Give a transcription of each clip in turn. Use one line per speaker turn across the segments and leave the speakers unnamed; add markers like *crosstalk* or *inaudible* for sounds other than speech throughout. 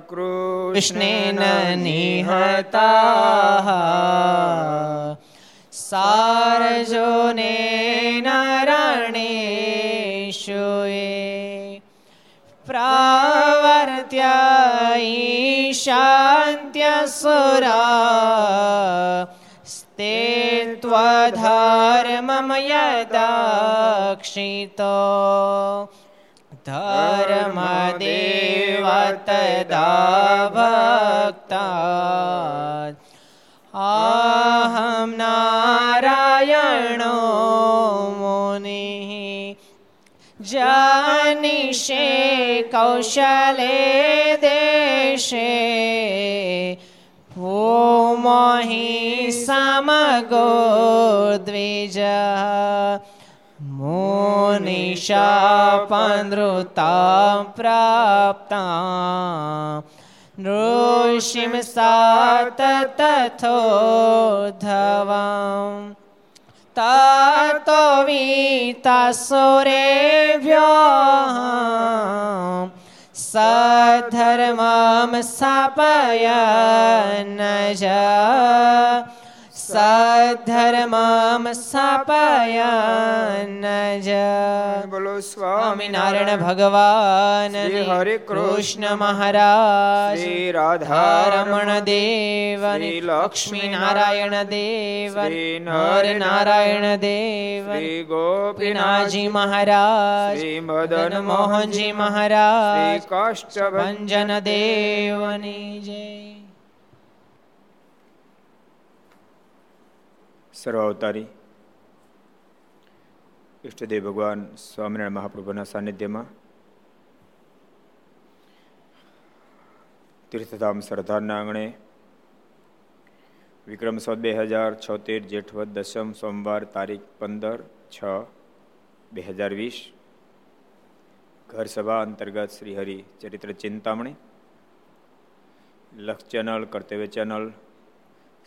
કૃષ્ણેન નિહતા સારજોને નરણેશુએ પ્રાવર્ત્ય ઈશાન્ત્યસુરા તે ત્વધર્મમ યદક્ષિતો ધર્મદેવ તદા ભક્તા અહમ નારાયણો મુનિ જાનિષે કૌશલે દેશે ભૂમોહિ शापानृतां प्राप्ता नृषिं सा तथोधवाम् ततो वीतासुरेभ्यः सधर्मां स्थापय न સધર્મમ સ્થાપયન જ
બોલો
સ્વામિનારાયણ ભગવાન
હરે
કૃષ્ણ મહારાજ
શ્રી રાધારમણ
દેવ લક્ષ્મી નારાયણ દેવ નર નારાયણ દેવ
શ્રી ગોપીનાથજી
મહારાજ
મદન
મોહનજી મહારાજ
શ્રી
ભંજન દેવની જય
સર્વાવતારી. ઈષ્ટદેવ ભગવાન સ્વામિનારાયણ મહાપ્રભુના સાનિધ્યમાં તીર્થધામ સરદારના આંગણે વિક્રમ સંવત બે હજાર છોતેર જેઠવત દસમ સોમવાર તારીખ પંદર છ બે હજાર વીસ ઘર સભા અંતર્ગત શ્રી હરિ ચરિત્ર ચિંતામણી, લક્ષ ચેનલ, કર્તવ્ય ચેનલ,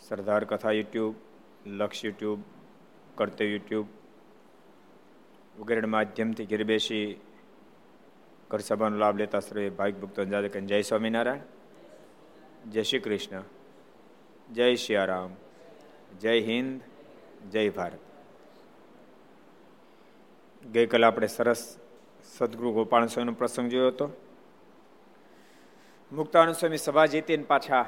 સરદાર કથા યુટ્યુબ લક્ષ યુટ્યુબ કર્તવ્ય યુટ્યુબ વગેરે માધ્યમથી ઘેર બેસી ઘર સભાનો લાભ લેતા શ્રી ભાઈ ભક્તો જય સ્વામિનારાયણ, જય શ્રી કૃષ્ણ, જય સિયારામ જય હિન્દ, જય ભારત. ગઈકાલે આપણે સરસ સદગુરુ ગોપાલ સ્વામીનો પ્રસંગ જોયો હતો. મુક્તાનંદ સ્વામી સભા જીતીને પાછા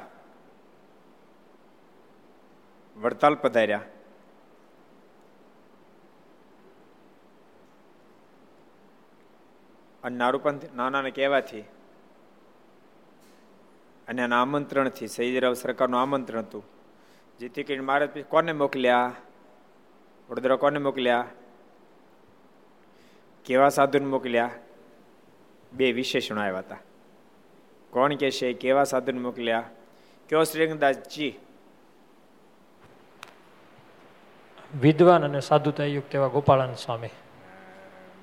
વડતાલ પધાર્યા. અને નારૂપંથ નાનાને કહેવાથી અને એના આમંત્રણથી સૈદરાવ સરકારનું આમંત્રણ હતું. જેથી કરીને મારે કોને મોકલ્યા? વડોદરા કોને મોકલ્યા? કેવા સાધુને મોકલ્યા? બે વિશેષણો આવ્યા હતા. કોણ કે છે કેવા સાધુને મોકલ્યા? કયો શ્રીરંગદાસજી
વિદ્વાન અને સાધુતા યુક્ત એવા ગોપાળાન સ્વામી.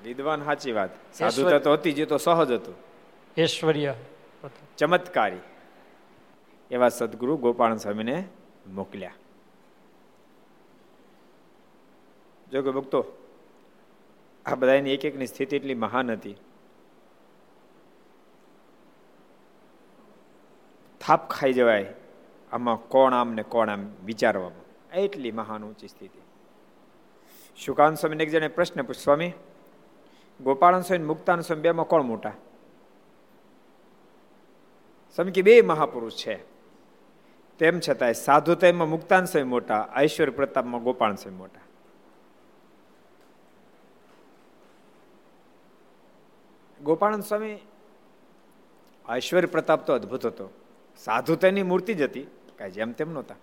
વિદ્વાન સાચી વાત. સાધુતા તો હતી જે તો સહજ હતું.
ઐશ્વર્ય.
ચમત્કારી. એવા સદગુરુ ગોપાલ સ્વામીને મોકલ્યા. જો કે ભક્તો આ બધાની એક એકની સ્થિતિ એટલી મહાન હતી. થાપ ખાઈ જવાય આમાં કોણ આમ ને કોણ આમ વિચારવામાં. એટલી મહાન ઊંચી સ્થિતિ. શુકાન સ્વામીને એક જણે પ્રશ્ન પૂછ સ્વામી, ગોપાળન સ્વામી મુક્તાન સ્વામી બેમાં કોણ મોટા? સ્વામી કે બે મહાપુરુષ છે. તેમ છતાંય સાધુ મુક્તાન સ્વામી મોટા ઐશ્વર્ય પ્રતાપમાં ગોપાલ સ્વામી મોટા. ગોપાળન સ્વામી ઐશ્વર્ય પ્રતાપ તો અદભુત હતો. સાધુતાની મૂર્તિ જ હતી, કાંઈ જેમ તેમ નહોતા.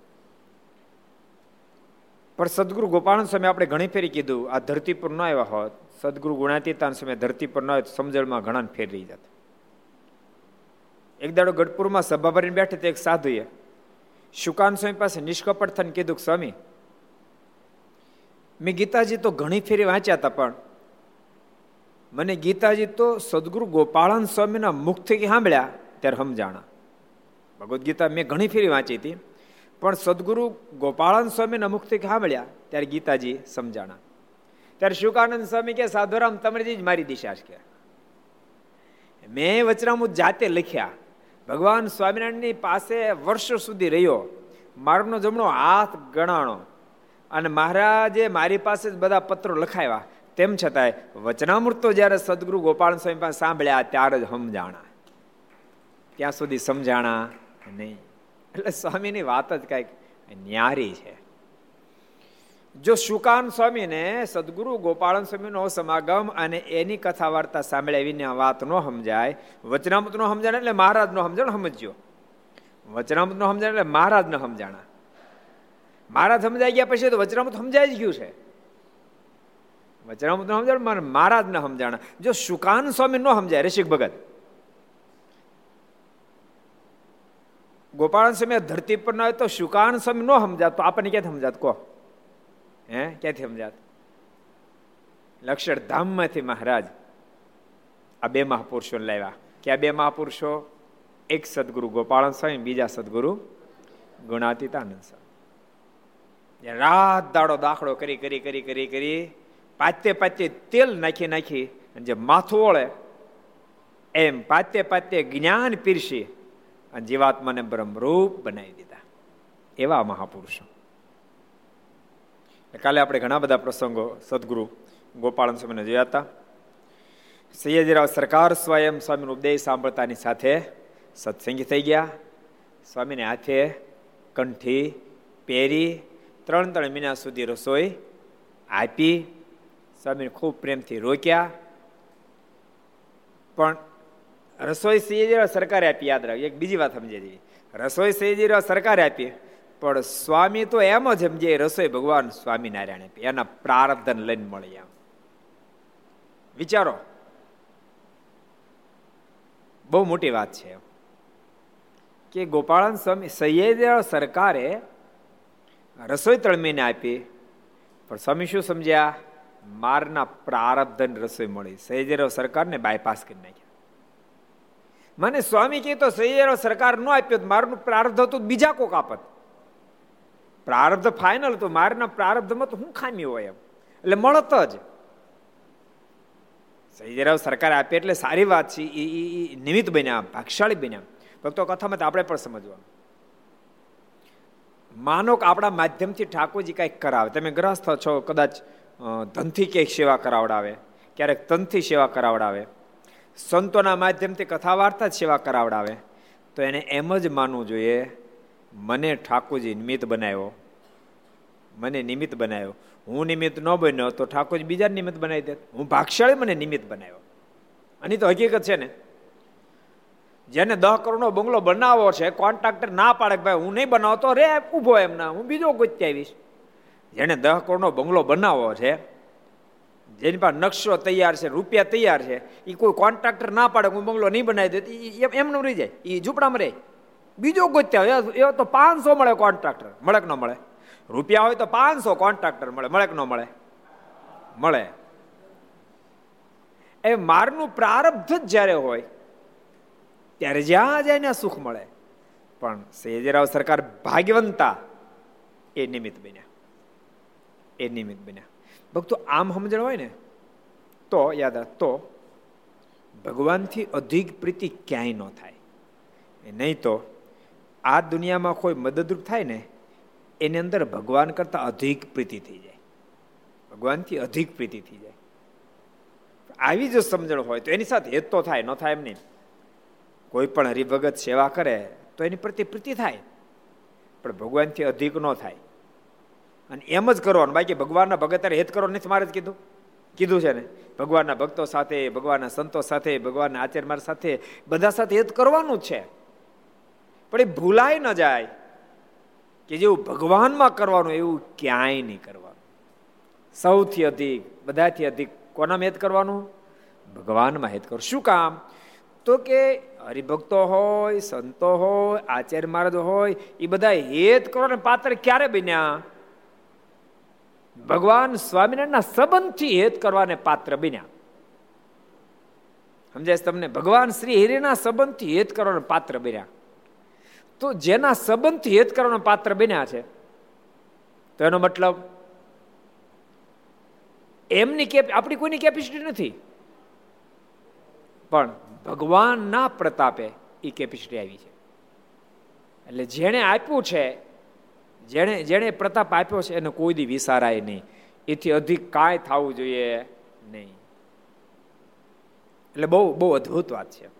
પણ સદગુરુ ગોપાળન સ્વામી આપણે ઘણી ફેરી કીધું, આ ધરતી પર ન આવ્યા હોત, સદગુરુ ગુણાતીતાન સમય ધરતી પર ન હોય સમજણમાં ઘણા ફેર રહી જતા. એક દાડો ગઢપુરમાં સભા ભરીને બેઠે તો એક સાધુએ. શુકાન સ્વામી પાસે નિષ્કપટ થઈને કીધું સ્વામી, મેં ગીતાજી તો ઘણી ફેરી વાંચ્યા હતા, પણ મને ગીતાજી તો સદગુરુ ગોપાળન સ્વામીના મુખથી સાંભળ્યા, ત્યારે સમજાણા ભગવદ્ ગીતા મેં ઘણી ફેરી વાંચી હતી. પણ સદગુરુ ગોપાળન સ્વામીને અમુકથી સાંભળ્યા ત્યારે ગીતાજી સમજાણા. ત્યારે શુકાનંદ સ્વામી કે, સાધુરામ, તમારી જ મારી દિશા છે. મેં વચરામું જાતે લખ્યા. ભગવાન સ્વામિનારાયણની પાસે વર્ષો સુધી રહ્યો. મારનો જમણો હાથ ગણાણો. અને મહારાજે મારી પાસે જ બધા પત્રો લખાવ્યા. તેમ છતાંય વચનામૃત જ્યારે સદગુરુ ગોપાલ સ્વામી પાસે સાંભળ્યા, ત્યારે જ સમજાણા ત્યાં સુધી સમજાણા નહીં. એટલે સ્વામીની વાત જ કંઈક ન્યારી છે. જો શુકાન સ્વામીને સદગુરુ ગોપાળન સ્વામીનો સમાગમ અને એની કથા વાર્તા સાંભળ્યા વિના વાત ન સમજાય, વચનામૃત નો સમજાણ એટલે મહારાજ નો સમજણ સમજ્યો વચનામૃત નો સમજાણ એટલે મહારાજ ન સમજાણા. મહારાજ સમજાઈ ગયા પછી તો વચનામૃત સમજાઈ જ ગયું છે. વચનામૃત નો સમજાણ, મહારાજ ન સમજાણા. જો શુકાન સ્વામી ન સમજાય, ઋષિક ભગત. ગોપાળન સમય ધરતી પર ન હોય તો શુકાન સમય ન સમજાત. તો આપણને ક્યાંથી સમજાત? કહો. હે? ક્યાંથી સમજાત? લક્ષણ ધામમાંથી મહારાજ આ બે મહાપુરુષો લાવ્યા. ક્યાં બે મહાપુરુષો? એક સદગુરુ ગોપાળન સ્વામી, બીજા સદગુરુ ગુણાતીતાનંદ સ્વામી. રાત દાડો દાખલો કરી કરી કરી કરી કરી પાતે પાતે તેલ નાખી નાખી અને જે માથું ઓળે, એમ પાતે પાતે જ્ઞાન પીરસી અને જીવાત્માને બ્રહ્મરૂપ બનાવી દીધા. એવા મહાપુરુષો. કાલે આપણે ઘણા બધા પ્રસંગો સદગુરુ ગોપાલ સ્વામીને જોયા હતા. સૈયદરાવ સરકાર સ્વયં સ્વામીનો ઉપદેશ સાંભળતાની સાથે સત્સંગી થઈ ગયા. સ્વામીને હાથે કંઠી પહેરી ત્રણ ત્રણ મહિના સુધી રસોઈ આપી. સ્વામીને ખૂબ પ્રેમથી રોક્યા. પણ રસોઈ સૈયદરાવ સરકારે આપી, યાદ રાખજો. એક બીજી વાત સમજે રસોઈ સૈયદરાવ સરકારે આપી, પણ સ્વામી તો એમ જ સમજે, રસોઈ ભગવાન સ્વામિનારાયણ આપી. એના પ્રારબ્ધન લઈને મળી આમ વિચારો. બહુ મોટી વાત છે કે ગોપાળન સ્વામી સૈયદ સરકારે રસોઈ તળમીને આપી, પણ સ્વામી શું સમજ્યા? મારના પ્રારબ્ધન રસોઈ મળી. સૈયદ સરકારને બાયપાસ કરી નાખ્યા. મને સ્વામી કહે તો સૈયદ સરકાર ન આપ્યો મારું પ્રારબ્ધ હતું, બીજા કોક આપત. પ્રારબ્ધ ફાઇનલ તો મારના પ્રારબ્ધમાં તો શું ખામી હોય એમ. એટલે મળત જ. સહીજરાવ સરકાર આપે એટલે સારી વાત છે એ નિમિત્ત બન્યા, ભાગશાળી બન્યા. ભક્તો કથામાં આપણે પણ સમજવાનું. માનો કે આપણા માધ્યમથી ઠાકોરજી કંઈક કરાવે. તમે ગ્રસ્ત છો, કદાચ ધનથી ક્યાંક સેવા કરાવડાવે, ક્યારેક તનથી સેવા કરાવડાવે. સંતોના માધ્યમથી કથા વાર્તા જ સેવા કરાવડાવે, તો એને એમ જ માનવું જોઈએ, મને ઠાકોરજી નિમિત્ત બનાવ્યો. મને નિમિત્ત બનાવ્યો. હું નિમિત્ત ન બન્યો તો ઠાકોરજી બીજા નિમિત્ત બનાવી દે. હું ભાગશાળી મને નિમિત્ત બનાવ્યો. આની તો હકીકત છે ને. જેને દહ કરોડનો બંગલો બનાવવો છે, કોન્ટ્રાક્ટર ના પાડે ભાઈ, હું નહીં બનાવતો, રે, ઊભો એમના, હું બીજો ગોતી આવીશ જેને દહ કરોડનો બંગલો બનાવવો છે જેની પાસે નકશો તૈયાર છે, રૂપિયા તૈયાર છે. એ કોઈ કોન્ટ્રાક્ટર ના પાડે, હું બંગલો નહીં બનાવી દે એમનું રહી જાય. એ ઝૂંપડામાં રહે. બીજો ગોત્યા, એવો તો પાંચસો મળે કોન્ટ્રાક્ટર, મળે કે ન મળે? રૂપિયા હોય તો પાંચસો કોન્ટ્રાક્ટર મળે મળે કે ન મળે? મળે. એ મારનું પ્રારબ્ધ જ જ્યારે હોય, ત્યારે જ્યાં જાય ને સુખ મળે. પણ સેજરાવ સરકાર ભાગ્યવંતા એ નિમિત્ત બન્યા. એ નિમિત્ત બન્યા. ભક્તો આમ સમજણ હોય ને? તો યાદ રાખ તો. ભગવાનથી અધિક પ્રીતિ ક્યાંય ન થાય. નહીં તો આ દુનિયામાં કોઈ મદદરૂપ થાય ને એની અંદર ભગવાન કરતાં અધિક પ્રીતિ થઈ જાય. ભગવાનથી અધિક પ્રીતિ થઈ જાય. આવી જો સમજણ હોય તો એની સાથે હેત તો થાય ન થાય એમ નહીં. કોઈ પણ હરિભગત સેવા કરે તો એની પ્રતિ પ્રીતિ થાય. પણ ભગવાનથી અધિક ન થાય. અને એમ જ કરવાનું. બાકી ભગવાનના ભગત હેત કરો નથી, મારે જ કીધું. કીધું છે ને? ભગવાનના ભક્તો સાથે, ભગવાનના સંતો સાથે, ભગવાનના આચાર્ય સાથે બધા સાથે હેત કરવાનું છે. પણ એ ભૂલાય ન જાય કે જેવું ભગવાનમાં કરવાનું, એવું ક્યાંય નહીં કરવાનું. સૌથી અધિક, બધાથી અધિક કોના હેત કરવાનું? ભગવાનમાં હેત કરો શું કામ? તો કે હરિભક્તો હોય, સંતો હોય, આચાર્ય મહારાજ હોય, એ બધા હેત કરવાના. પાત્ર ક્યારે બન્યા? ભગવાન સ્વામિનારાયણના સંબંધથી હેત કરવાને પાત્ર બન્યા. સમજાય તમને? ભગવાન શ્રી હિરેના સંબંધથી હેત કરવાના પાત્ર બન્યા. તો જેના સંબંધથી હેત કરવાના પાત્ર બન્યા છે, તો એનો મતલબ એમની કેપ, આપણી કોઈની કેપેસિટી નથી. પણ ભગવાનના પ્રતાપે એ કેપેસિટી આવી છે. એટલે જેણે આપ્યું છે જેણે જેણે પ્રતાપ આપ્યો છે, એને કોઈ દી વિસારાય નહીં. એથી અધિક કાંઈ થવું જોઈએ નહીં. એટલે બહુ બહુ અદ્ભુત વાત છે.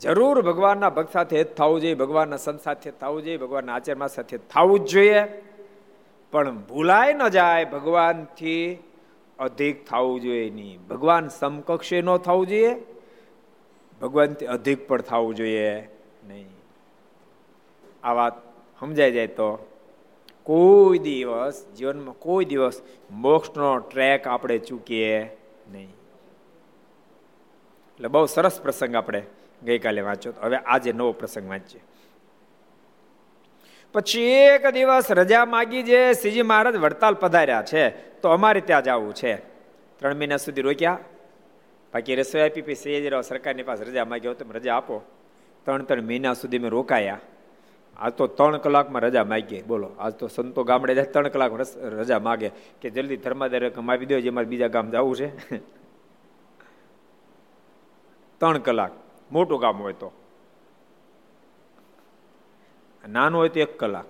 જરૂર ભગવાનના ભક્ત સાથે જ થવું જોઈએ, ભગવાનના સંત સાથે થવું જોઈએ, ભગવાનના આચરણમાં સાથે થવું જ જોઈએ. પણ ભૂલાય ન જાય, ભગવાનથી અધિક થવું જોઈએ નહીં. ભગવાન સમકક્ષે ન થવું જોઈએ, ભગવાનથી અધિક પણ થવું જોઈએ નહીં. આ વાત સમજાઈ જાય તો? કોઈ દિવસ, જીવનમાં કોઈ દિવસ મોક્ષનો ટ્રેક આપણે ચૂકીએ નહીં. એટલે બહુ સરસ પ્રસંગ આપણે ગઈકાલે વાંચ્યો હવે આજે નવો પ્રસંગ વાંચીએ. પછી એક દિવસ રજા માગી જે શ્રીજી મહારાજ વડતાલ પધાર્યા છે, તો અમારે ત્યાં જવું છે. ત્રણ મહિના સુધી રોક્યા. બાકી રસોઈ આપી, પછી શ્રીજીરાવ સરકારની પાસે રજા માગ્યો તમે રજા આપો. ત્રણ ત્રણ મહિના સુધી મેં રોકાયા. આજ તો ત્રણ કલાકમાં રજા માગીએ બોલો, આજ તો સંતો ગામડે જાય ત્રણ કલાક રજા માગે. કે જલ્દી ધર્માદાર આપી દો જે મારે બીજા ગામ જવું છે. *laughs* ત્રણ કલાક. મોટું ગામ હોય તો. નાનું હોય તો એક કલાક.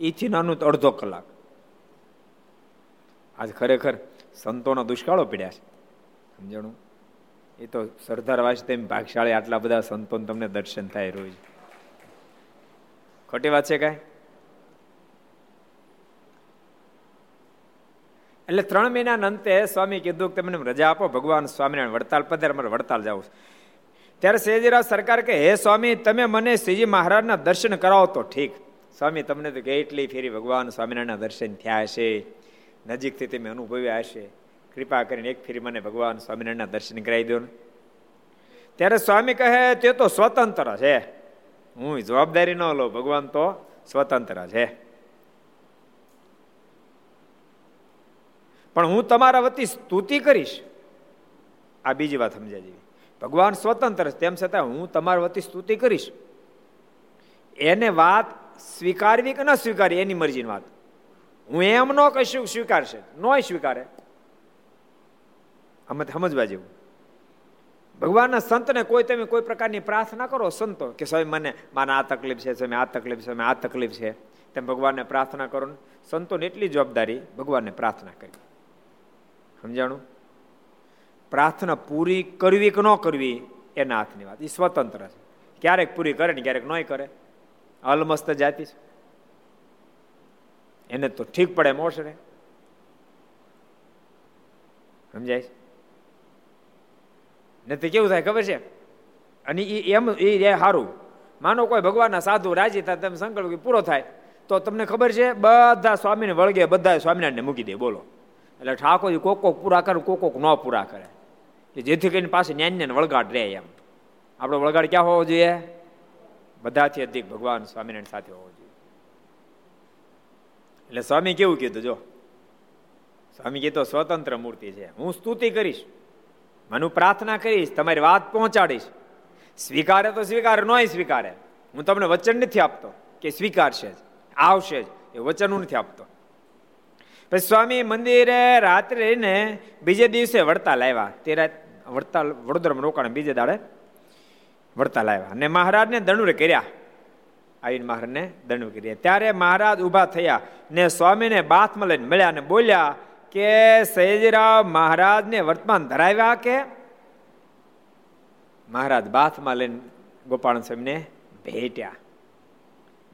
એથી નાનું તો અડધો કલાક. આજ ખરેખર સંતોના દુષ્કાળો પીડ્યા છે. સમજણું? એ તો સરદાર વાસ તેમ ભાગશાળી આટલા બધા સંતો તમને દર્શન થાય રોજ. ખોટી વાત છે કાંઈ? એટલે ત્રણ મહિના અંતે સ્વામી કીધું કે તમને રજા આપો, ભગવાન સ્વામિનારાયણ વડતાલ પધાર મારે વડતાલ જાવ ત્યારે સયાજીરાવ સરકાર કે હે સ્વામી, તમે મને શ્રીજી મહારાજના દર્શન કરાવો તો ઠીક. સ્વામી તમને તો કેટલી ફેરી ભગવાન સ્વામિનારાયણના દર્શન થયા હશે. નજીકથી તમે અનુભવ્યા હશે. કૃપા કરીને એક ફેરી મને ભગવાન સ્વામિનારાયણના દર્શન કરાવી દો ને. ત્યારે સ્વામી કહે, તે તો સ્વતંત્ર છે. હું જવાબદારી ન લો, ભગવાન તો સ્વતંત્ર છે. પણ હું તમારા વતી સ્તુતિ કરીશ. આ બીજી વાત સમજાય ભગવાન સ્વતંત્ર છે, તેમ છતાં હું તમારા વતી સ્તુતિ કરીશ. એને વાત સ્વીકારવી કે ન સ્વીકારવી, એની મરજીની વાત. હું એમ ન કહીશું સ્વીકારશે નો સ્વીકારે. અમે સમજવા જેવું. ભગવાનના સંતને કોઈ તમે કોઈ પ્રકારની પ્રાર્થના કરો, સંતો, કે સ્વામી મને, માને આ તકલીફ છે સ્વામી આ તકલીફ છે આ તકલીફ છે, તેમ ભગવાનને પ્રાર્થના કરો ને સંતોને એટલી જવાબદારી ભગવાનને પ્રાર્થના કરી સમજાણું? પ્રાર્થના પૂરી કરવી કે ન કરવી, એના હાથની વાત. એ સ્વતંત્ર છે. ક્યારેક પૂરી કરે ને ક્યારેક નહીં કરે. અલમસ્ત જાતિ છે. એને તો ઠીક પડે મોશ રે સમજાય છે? નથી કેવું થાય ખબર છે? અને એ એમ એ સારું માનો કોઈ ભગવાનના સાધુ રાજી થાય, તમે સંકલ્પ પૂરો થાય, તો તમને ખબર છે, બધા સ્વામીને વળગે બધા સ્વામિનારાયણને મૂકી દે, બોલો. એટલે ઠાકોરજી કોક કોક પૂરા કરે, કોક કોક ન પૂરા કરે. જેથી કરીને પાસે ન્યાન્ય વળગાટ રહે એમ. આપણો વળગાડ ક્યાં હોવો જોઈએ? બધાથી અધિક ભગવાન સ્વામિનારાયણ સાથે હોવો જોઈએ. એટલે સ્વામી કેવું કીધું, જો? સ્વામી કીધું, સ્વતંત્ર મૂર્તિ છે. હું સ્તુતિ કરીશ. મને પ્રાર્થના કરીશ, તમારી વાત પહોંચાડીશ. સ્વીકારે તો સ્વીકારે, નોય સ્વીકારે. હું તમને વચન નથી આપતો કે સ્વીકારશે જ, આવશે જ, એ વચન હું નથી આપતો. પછી સ્વામી મંદિરે રાત્રે રહીને બીજે દિવસે વડતાલ આવ્યા. તે રાત વડતાલ, વડોદરામાં રોકાણ બીજે દાડે વડતાલ આવ્યા. અને મહારાજને દણુરે કર્યા. આવીને મહારાજને દંડ કર્યા. ત્યારે મહારાજ ઊભા થયા ને સ્વામીને બાથમાં લઈને મળ્યા અને બોલ્યા કે સૈજરાવ મહારાજને વર્તમાન ધરાવ્યા કે? મહારાજ બાથમાં લઈને ગોપાલ સ્વામીને ભેટ્યા.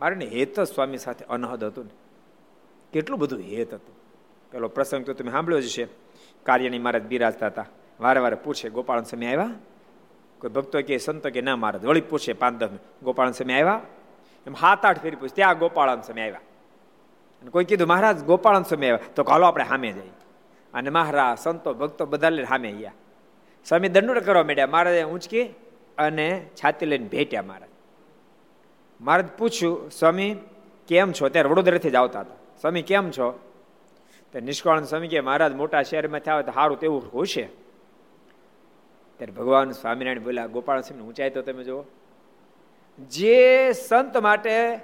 મારે હેત સ્વામી સાથે અનહદ હતું ને. કેટલું બધું હેત હતું. પેલો પ્રસંગ તો તમે સાંભળ્યો જ છે કાર્યની મહારાજ બિરાજતા હતા. વારે વારે પૂછે, ગોપાલ સ્વામી આવ્યા? કોઈ ભક્તો કે સંતો કે ના મહારાજ, વળી પૂછે પાંચ દસ ગોપાલ સ્વામી આવ્યા? એમ સાત આઠ ફેરી પૂછ, ત્યાં ગોપાળન સ્વામી આવ્યા? કોઈ કીધું, મહારાજ, ગોપાળન સ્વામી આવ્યા. તો કાલો આપણે સામે જઈએ. અને મહારાજ, સંતો, ભક્તો બધા લઈને સામે ગયા. સ્વામી દંડોડ કરવા માંડ્યા. મહારાજે ઊંચકી અને છાતી લઈને ભેટ્યા મહારાજ. મહારાજ પૂછ્યું, સ્વામી, કેમ છો? ત્યારે વડોદરાથી જ આવતા હતા. સ્વામી, કેમ છો? તો નિષ્કાળ સ્વામી કે, મહારાજ, મોટા શહેરમાં થયા તો સારું તેવું હોશે. ત્યારે ભગવાન સ્વામિનારાયણ બોલ્યા ગોપાલ સ્વામી, ઊંચાઈ તો તમે જુઓ. જે સંત માટે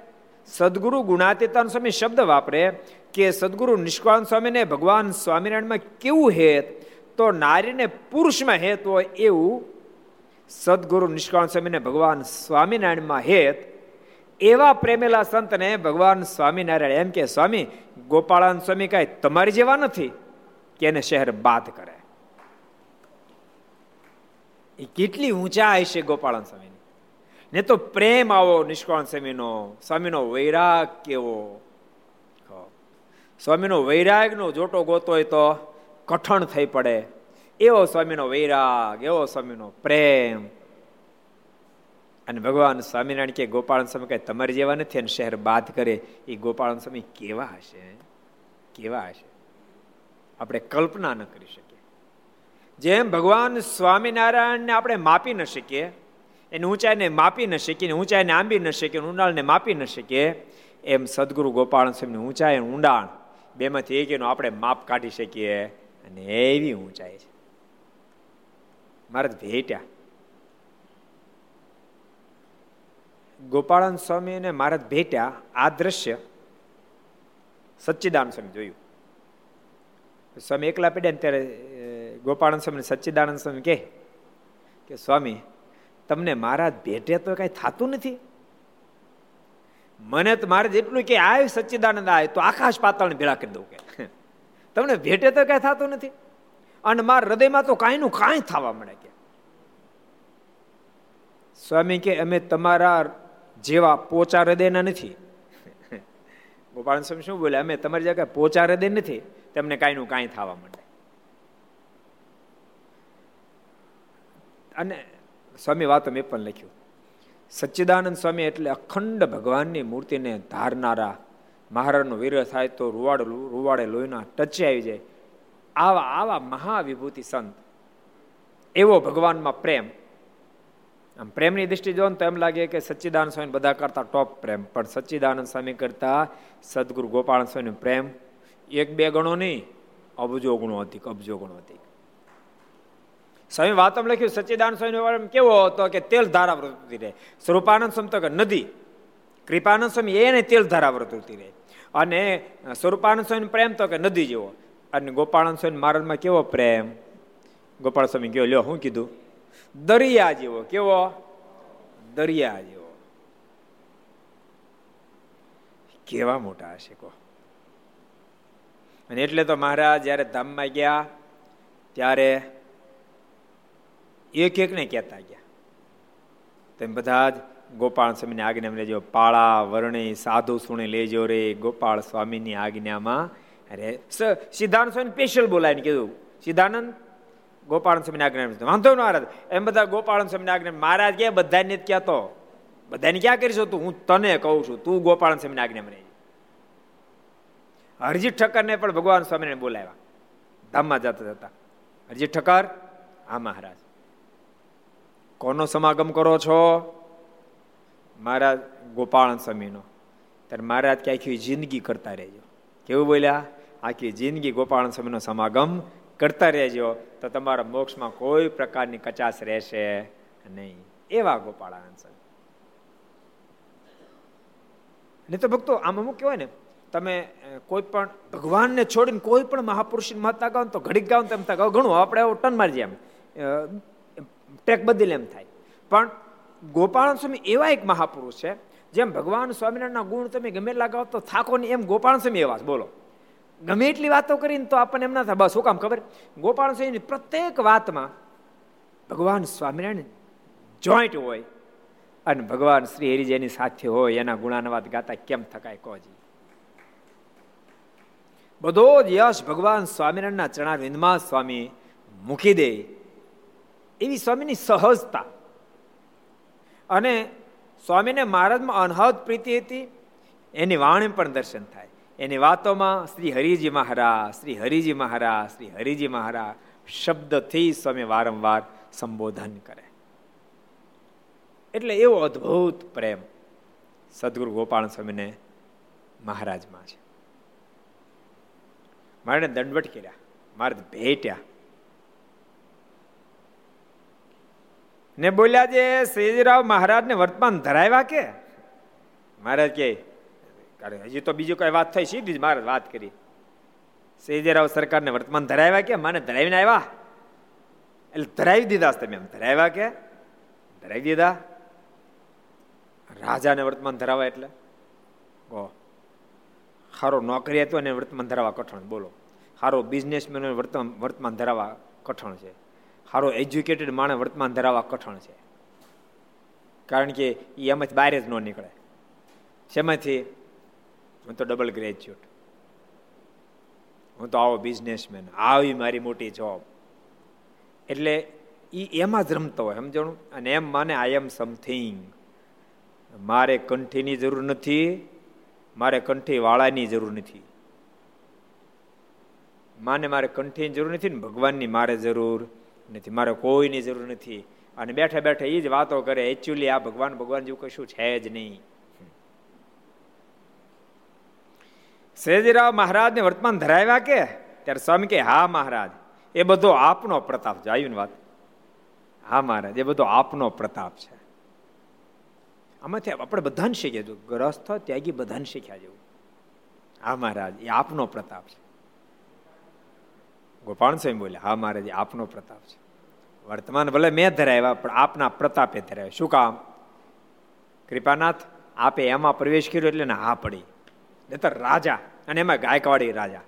સદગુરુ ગુણાતીતાન સ્વામી શબ્દ વાપરે કે સદગુરુ નિષ્કાળ સ્વામીને ભગવાન સ્વામિનારાયણમાં કેવું હેત? તો નારીને પુરુષમાં હેત હોય એવું સદગુરુ નિષ્કાળ સ્વામીને ભગવાન સ્વામિનારાયણમાં હેત. એવા પ્રેમેલા સંતને ભગવાન સ્વામિનારાયણ એમ કે, સ્વામી, ગોપાળાન સ્વામી કાંઈ તમારી જેવા નથી કે એને શહેર બાદ કરે. એ કેટલી ઊંચા હશે ગોપાળાન સ્વામીની ને તો પ્રેમ આવો નિષ્કાળ સ્વામીનો સ્વામીનો વૈરાગ કેવો સ્વામીનો વૈરાગનો જોટો ગોતો હોય તો કઠણ થઈ પડે એવો સ્વામીનો વૈરાગ એવો સ્વામીનો પ્રેમ અને ભગવાન સ્વામિનારાયણ કે ગોપાલ સ્વામી કઈ તમારી જેવા નથી અને શહેર બાદ કરે એ ગોપાલ સ્વામી કેવા હશે કેવા હશે આપણે કલ્પના ન કરી શકીએ જેમ ભગવાન સ્વામિનારાયણને આપણે માપી ન શકીએ એની ઊંચાઈને માપી ન શકીએ ઊંચાઈને આંબી ન શકીએ ઊંડાણને માપી ન શકીએ, એમ સદગુરુ ગોપાલ સ્વામીની ઊંચાઈ ઊંડાણ બેમાંથી એક એનું આપણે માપ કાઢી શકીએ અને એવી ઊંચાઈ છે. મારે ભેટ્યા. ગોપાળન સ્વામીને મહારાજ ભેટ્યા આ દ્રશ્ય સચ્ચિદાનંદ સ્વામી જોયું. સ્વામી એકલા પડ્યા ને ત્યારે ગોપાળન સ્વામી સચ્ચિદાનંદ સ્વામી કે સ્વામી તમને મહારાજ ભેટે તો કઈ થતું નથી. મને તો મારે જેટલું કે આય સચ્ચિદાનંદ આય, તો આકાશ પાતાળ ભેળા કરી દઉં કે. *laughs* તમને ભેટે તો કઈ થતું નથી. અને મારા હૃદયમાં તો કાંઈ નું કાંઈ થવા મળે કે. સ્વામી કે, અમે તમારા જેવા પોચા હૃદયના નથી. *laughs* ગોપાલ સ્વામી શું બોલે? અમે તમારી જગ્યાએ પોચા હૃદય નથી, તમને કાંઈ નું કાંઈ થવા માંડે અને સ્વામી વાતો મેં પણ લખ્યું. સચ્ચિદાનંદ સ્વામી એટલે અખંડ ભગવાનની મૂર્તિને ધારનારા. મહારાજનો વિરહ થાય તો રૂવાડ રૂવાડે લોહીના ટચે આવી જાય. આવા આવા મહાવિભૂતિ સંત. એવો ભગવાનમાં પ્રેમ. આમ પ્રેમની દ્રષ્ટિ જો તો એમ લાગે કે સચ્ચિદાનંદ સ્વામી બધા કરતા ટોપ પ્રેમ. પણ સચ્ચિદાનંદ સ્વામી કરતા સદગુરુ ગોપાલ સ્વામી પ્રેમ એક બે ગણો નહીં, અબજો ગુણો અધિક, અબજો ગુણો હતી સ્વામી વાતમ લખ્યું સચિદાન સ્વામી કેવો હતો કે તેલ ધારા વૃત્તિ રહે. સ્વરૂપાનંદ સ્વામી તો કે નદી. કૃપાનંદ સ્વામી એને તેલ ધારા વૃત્તિ રહે. અને સ્વરૂપાનંદ સ્વામી પ્રેમ તો કે નદી જેવો. અને ગોપાળાનંદ સ્વામી મહારાજમાં કેવો પ્રેમ? ગોપાલ સ્વામી કયો લ્યો શું કીધું. દરિયા જેવો. કેવો? દરિયા જેવો. કેવા મોટા હશે કો અને એટલે તો મહારાજ, જયારે ધામમાં ગયા, ત્યારે એક એક ને કહેતા ગયા. તેમ બધા જ ગોપાલ સ્વામીની આજ્ઞા લેજો, પાળા, વર્ણી, સાધુ સુણી લેજો રે. ગોપાલ સ્વામીની આજ્ઞામાં અરે સિદ્ધાર્થ સ્વામી સ્પેશિયલ બોલાવીને કીધું. સિદ્ધાનંદ, ગોપાલ સ્વામીની આજ્ઞા વાંધો ન મહારાજ એમ બધા ગોપાલ સ્વામીની આજ્ઞા મહારાજ કે બધાને જ કહેતો. બધાને ક્યાં કરીશું તું? હું તને કહું છું. તું ગોપાલ સ્વામીની આજ્ઞા રહી હરજીત ઠક્કરને પણ ભગવાન સ્વામીને બોલાવ્યા. ધામમાં જતા જતા. હરજીત ઠક્કર, હા મહારાજ. કોનો સમાગમ કરો છો? મારા ગોપાલ સ્વામીનો. ત્યારે મહારાજ કે આખી જિંદગી કરતા રહેજો. કેવું બોલ્યા? આખી જિંદગી ગોપાલ સ્વામીનો સમાગમ કરતા રહેજો. તો તમારા મોક્ષમાં કોઈ પ્રકારની કચાશ રહેશે નહીં. એવા ગોપાળાનંદ સ્વામી. નહીં તો ભક્તો, આમ અમુક કહેવાય ને, તમે કોઈ પણ ભગવાનને છોડીને કોઈ પણ મહાપુરુષની મહત્તા ગાઓ તો ઘડીક ગાવ તેમ ગાઓ ઘણું આપણે ટન મારી એમ. ટેક બદલે એમ થાય. પણ ગોપાલ સ્વામી એવા એક મહાપુરુષ છે, જેમ ભગવાન સ્વામિનારાયણના ગુણ તમે ગમે લગાવો તો થાકો ને એમ ગોપાલ સ્વામી એવા બોલો. ગમે એટલી વાતો કરીને તો આપણને એમ ના થાય, બસ, શું કામ ખબર? ગોપાલ સ્વામીની પ્રત્યેક વાતમાં ભગવાન સ્વામિનારાયણ જોઈન્ટ હોય અને ભગવાન શ્રી હરિજયની સાથે હોય, એના ગુણાનવાદ ગાતા કેમ થકાય કોજી બધો જ યશ ભગવાન સ્વામિનારાયણના ચરણારવિંદમાં સ્વામી મૂકી દે. એવી સ્વામીની સહજતા. અને સ્વામીને મહારાજમાં અનહદ પ્રીતિ હતી, એની વાણી પણ દર્શન થાય. એની વાતોમાં શ્રી હરિજી મહારાજ, શ્રી હરિજી મહારાજ, શ્રી હરિજી મહારાજ શબ્દથી સ્વામી વારંવાર સંબોધન કરે. એટલે એવો અદ્ભુત પ્રેમ સદગુરુ ગોપાલ સ્વામીને મહારાજમાં છે. મારે દંડવટ કર્યા મારે ભેટ્યા. ને બોલ્યા જે શ્રીજીરાવ મહારાજને વર્તમાન ધરાવ્યા કે? મહારાજ કે હજી તો બીજું કઈ વાત થઈ, સીધી જ મહારાજ વાત કરી. શ્રીજીરાવ સરકારને વર્તમાન ધરાવ્યા કે? મને ધરાવીને આવ્યા. એટલે ધરાવી દીધા તમે એમ. ધરાવ્યા કે? ધરાવી દીધા? રાજાને વર્તમાન ધરાવા એટલે? ગો. સારો નોકરી હતો અને વર્તમાન ધરાવા કઠણ, બોલો. સારો બિઝનેસમેન વર્તમાન વર્તમાન ધરાવા કઠણ છે. સારો એજ્યુકેટેડ માણસ વર્તમાન ધરાવવા કઠણ છે. કારણ કે એ એમાંથી બહાર જ ન નીકળે. શેમાંથી? હું તો ડબલ ગ્રેજ્યુએટ હું તો આવો બિઝનેસમેન આવી મારી મોટી જોબ એટલે એ એમાં જ રમતો હોય, સમજણું? અને એમ માને આઈ એમ સમથિંગ મારે કંઠીની જરૂર નથી, મારે કંઠી વાળાની જરૂર નથી. માને મારે કંઠીની જરૂર નથી ને ભગવાનની મારે જરૂર. નથી. મારે કોઈની જરૂર નથી. અને બેઠા બેઠા એ જ વાતો કરે એકચ્યુઅલી આ ભગવાન ભગવાન જેવું કશું છે જ નહીં. સયાજીરાવ મહારાજને વર્તમાન ધરાવ્યા કે? ત્યારે સ્વામી કે હા મહારાજ, એ બધો આપનો પ્રતાપ છે. આવ્યું વાત. હા મહારાજ, એ બધો આપનો પ્રતાપ છે. આમાંથી આપણે બધાને શીખ્યા જો ગ્રસ્થ ત્યાગી બધાને શીખ્યા જેવું. હા મહારાજ, એ આપનો પ્રતાપ છે. ગોપાલ સ્વામી બોલ્યા હા મહારાજ આપનો પ્રતાપ છે. વર્તમાન ભલે મેં ધરાવ્યા, પણ આપના પ્રતાપે ધરાવ્યા. શું કામ? કૃપાનાથ, આપે એમાં પ્રવેશ કર્યો એટલે હા પડી. નતર રાજા, અને એમાં ગાયકવાડી રાજા.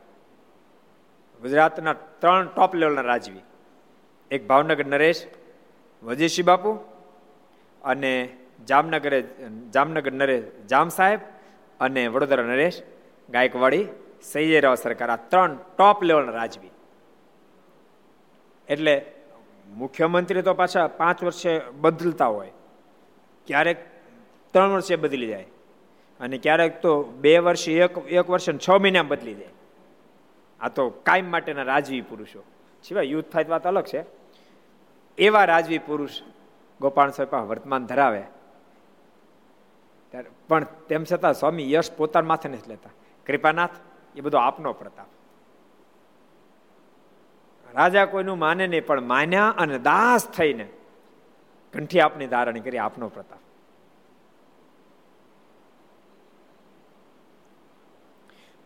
ગુજરાતના ત્રણ ટોપ લેવલના રાજવી. એક ભાવનગર નરેશ, વજીશી બાપુ, અને જામનગરે, જામનગર નરેશ જામ સાહેબ, અને વડોદરા નરેશ, ગાયકવાડી સૈયરાવ સરકાર. આ ત્રણ ટોપ લેવલના રાજવી. એટલે મુખ્યમંત્રી તો પાછા પાંચ વર્ષે બદલતા હોય. ક્યારેક ત્રણ વર્ષે બદલી જાય અને ક્યારેક તો બે વર્ષે, એક એક વર્ષે છ મહિના બદલી જાય. આ તો કાયમ માટેના રાજવી પુરુષો. સિવાય યુદ્ધ થાય વાત અલગ છે. એવા રાજવી પુરુષ ગોપાલ સ્વામી વર્તમાન ધરાવે. પણ તેમ છતાં સ્વામી યશ પોતાના માથે નથી લેતા. કૃપાનાથ, એ બધો આપનો પ્રતાપ. રાજા કોઈનું માને નહીં, પણ માન્યા અને દાસ થઈને કંઠી આપની ધારણ કરી આપનો પ્રતાપ.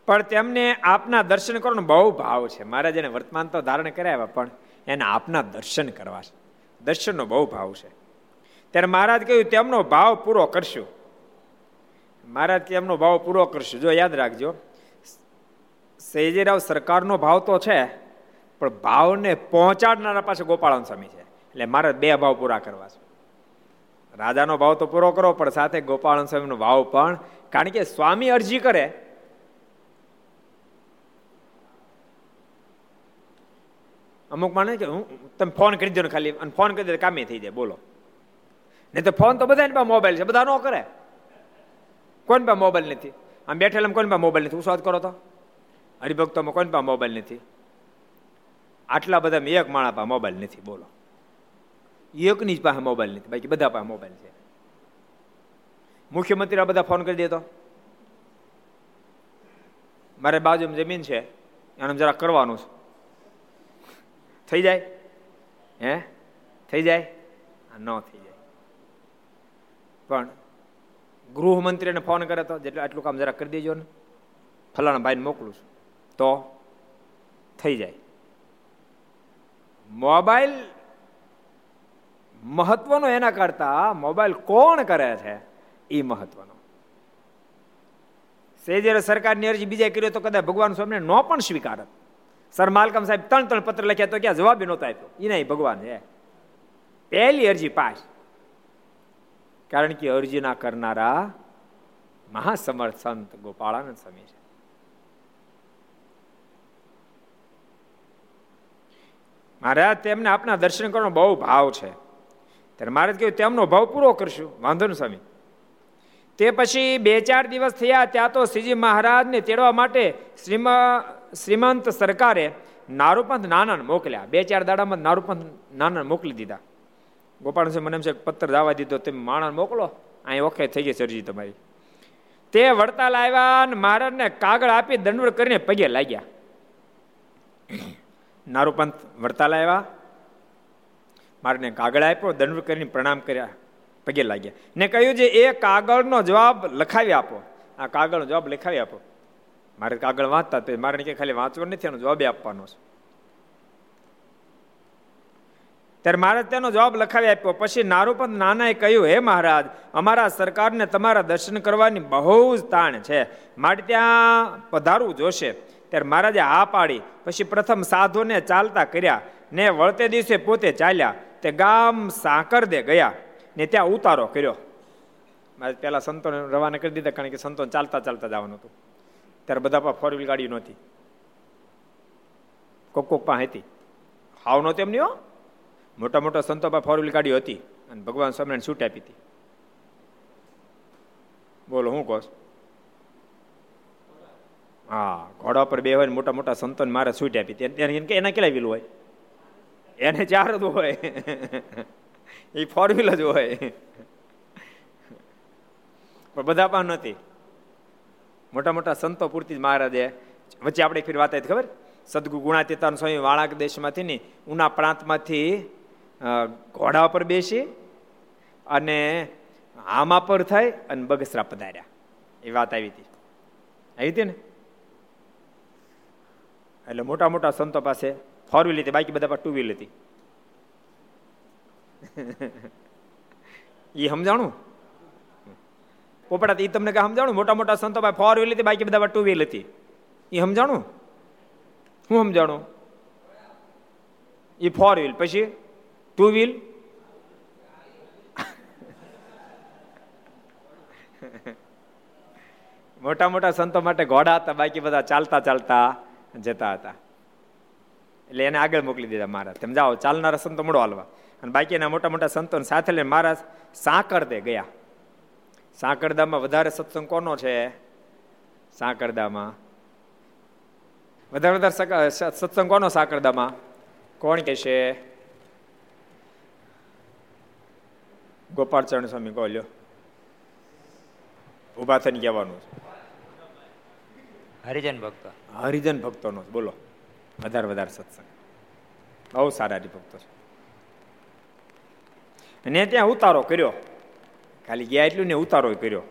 પણ તેમને આપના દર્શન કરવાનો બહુ ભાવ છે. મહારાજ એને વર્તમાન તો ધારણ કર્યા પણ એને આપના દર્શન કરવા છે. દર્શનનો બહુ ભાવ છે. ત્યારે મહારાજ કહ્યું, તેમનો ભાવ પૂરો કરશું. મહારાજ કે એમનો ભાવ પૂરો કરશું. જો યાદ રાખજો સૈજીરાવ સરકારનો ભાવ તો છે પણ ભાવને પહોંચાડનારા પાસે ગોપાળન સ્વામી છે. એટલે મારે બે ભાવ પૂરા કરવા છે. રાજાનો ભાવ તો પૂરો કરો, પણ સાથે ગોપાળન સ્વામીનો ભાવ પણ. કારણ કે સ્વામી અરજી કરે. અમુક માને કે હું તમે ફોન કરી દો ને ખાલી, અને ફોન કરી દે કામે થઈ જાય. બોલો. નહીં તો ફોન તો બધા પાસે મોબાઈલ છે, બધા ન કરે. કોણ પાસે મોબાઈલ નથી. આમ બેઠેલા કોણ પાસે મોબાઈલ નથી. ઉસ્વાદ કરો તો. હરિભક્તોમાં કોણ પાસે મોબાઈલ નથી. આટલા બધા એક માણા પાસે મોબાઈલ નથી, બોલો. એકની જ પાસે મોબાઈલ નથી, બાકી બધા પાસે મોબાઈલ છે. મુખ્યમંત્રી આ બધા ફોન કરી દે તો? મારે બાજુમાં જમીન છે, એને જરા કરવાનું છે. થઈ જાય? હે? થઈ જાય? ન થઈ જાય. પણ ગૃહમંત્રીને ફોન કરે તો, જેટલું આટલું કામ જરા કરી દેજો ને. ફલાણા ભાઈને મોકલું છું. તો થઈ જાય. મોબાઈલ મહત્વનો એના કરતા મોબાઈલ કોણ કરે છે? એ મહત્વનો. સેજરે સરકારની અરજી બીજા કર્યો તો કદાચ ભગવાન સ્વામીને ન પણ સ્વીકારત. સર માલકમ સાહેબ ત્રણ ત્રણ પત્ર લખ્યા તો ક્યાં જવાબ નહોતો આપ્યો. એ નહીં, ભગવાન છે પહેલી અરજી પાસ. કારણ કે અરજીના કરનારા મહાસમર્થ સંત ગોપાળાનંદ સ્વામી છે. મહારાજ, તેમને આપના દર્શન કરવાનો બહુ ભાવ છે. ત્યારે મહારાજ કહ્યું, તેમનો ભાવ પૂરો કરશું. વાંધો ને સ્વામી. તે પછી બે ચાર દિવસ થયા, ત્યાં તો શ્રીજી મહારાજને તેડવા માટે શ્રીમાં, શ્રીમંત સરકારે નારૂપંથ નાના મોકલ્યા. બે ચાર દાડામાં નારૂપંથ નાના મોકલી દીધા. ગોપાલ મને એમ છે પત્ર દાવા દીધો, તમે માણસ મોકલો. અહીં ઓકે થઈ ગઈ સરજી તમારી. તે વડતાલ આવ્યા અને મહારાજને કાગળ આપી દંડવડ કરીને પગે લાગ્યા. નારૂપંથ વડતાલ આવ્યા મારને કાગળ આપ્યો, દંડ કરીને પ્રણામ કર્યા. પગે લાગ્યા. ને કહ્યું છે એ કાગળનો જવાબ લખાવી આપો. આ કાગળનો જવાબ લખાવી આપો. મારે કાગળ વાંચતા તો મારે કે ખાલી વાંચવો નથી, એનો જવાબ આપવાનો છે. ત્યારે મહારાજ તેનો જવાબ લખાવી આપ્યો. પછી નારૂપંત નાનાએ કહ્યું, હે મહારાજ, અમારા સરકારને તમારા દર્શન કરવાની બહુ જ તાણ છે. માટે ત્યાં પધારવું જોશે. ત્યારે મહારાજે હા પાડી. પછી પ્રથમ સાધુને ચાલતા કર્યા ને વળતે દિવસે પોતે ચાલ્યા તે ગામ સાકર દે ગયા ને ત્યાં ઉતારો કર્યો. મારે પહેલા સંતોને રવાના કરી દીધા કારણ કે સંતો ચાલતા ચાલતા જવાનું હતું. ત્યારે બધા પાસે ફોર વ્હીલ ગાડી નહોતી. કોક કોક પાસે હતી. હાવ નહોતી એમની હો. મોટા મોટા સંતો પાસે ફોર વ્હીલ ગાડી હતી. અને ભગવાન સ્વામિનારાયણ છૂટ આપી હતી. બોલો, હું કહો હા, ઘોડા પર બે હોય મોટા મોટા સંતોને મારે છૂટ આપી. એના કેટલા વ્હીલ હોય? એને ચાર જ હોય. એ ફોર જ હોય. પણ બધા પણ નથી. મોટા મોટા સંતો પૂરતી જ મહારાજે. વચ્ચે આપણે ફેર વાત આવી ખબર? સદગુ ગુણાતીતાન સ્વામી વાળાક દેશમાંથી ને, ઉના પ્રાંતમાંથી ઘોડા પર બેસી અને આમા પર થઈ અને બગસરા પધાર્યા. એ વાત આવી હતી. આવી હતી ને? એટલે મોટા મોટા સંતો પાસે ફોર વ્હીલ હતી, બાકી બધા પાસે ટુ વ્હીલ હતી. એ સમજાણું? પોપડા એ તમને કહે સમજાણું? મોટા મોટા સંતો પાસે ફોર વ્હીલ હતી, બાકી બધા ટુ વ્હીલ હતી. એ સમજાણું? હું સમજાણું? એ ફોર વ્હીલ. પછી? Two wheel? મોટા મોટા સંતો માટે ઘોડા હતા, બાકી બધા ચાલતા ચાલતા જતા હતા. એટલે એને આગળ મોકલી દીધા મહારાજ. તમે જાઓ, ચાલનારા સંતો મળો હાલવા. અને બાકીના મોટા મોટા સંતો સાથે લઈને મહારાજ સાંકળદે ગયા. સાંકળદામાં વધારે સત્સંગ કોનો છે? સાંકળદામાં. વધારે વધારે સત્સંગ કોનો સાંકળદામાં? કોણ કે છે ગોપાળચરણ સ્વામી કહો ઊભા થઈને કહેવાનું
હરિજન ભક્તો.
હરિજન ભક્તોનો બોલો. વધારે વધારે સત્સંગ. બહુ સારા હરિભક્તો છે. અને ત્યાં ઉતારો કર્યો. ખાલી ગયા એટલું ને ઉતારો કર્યો.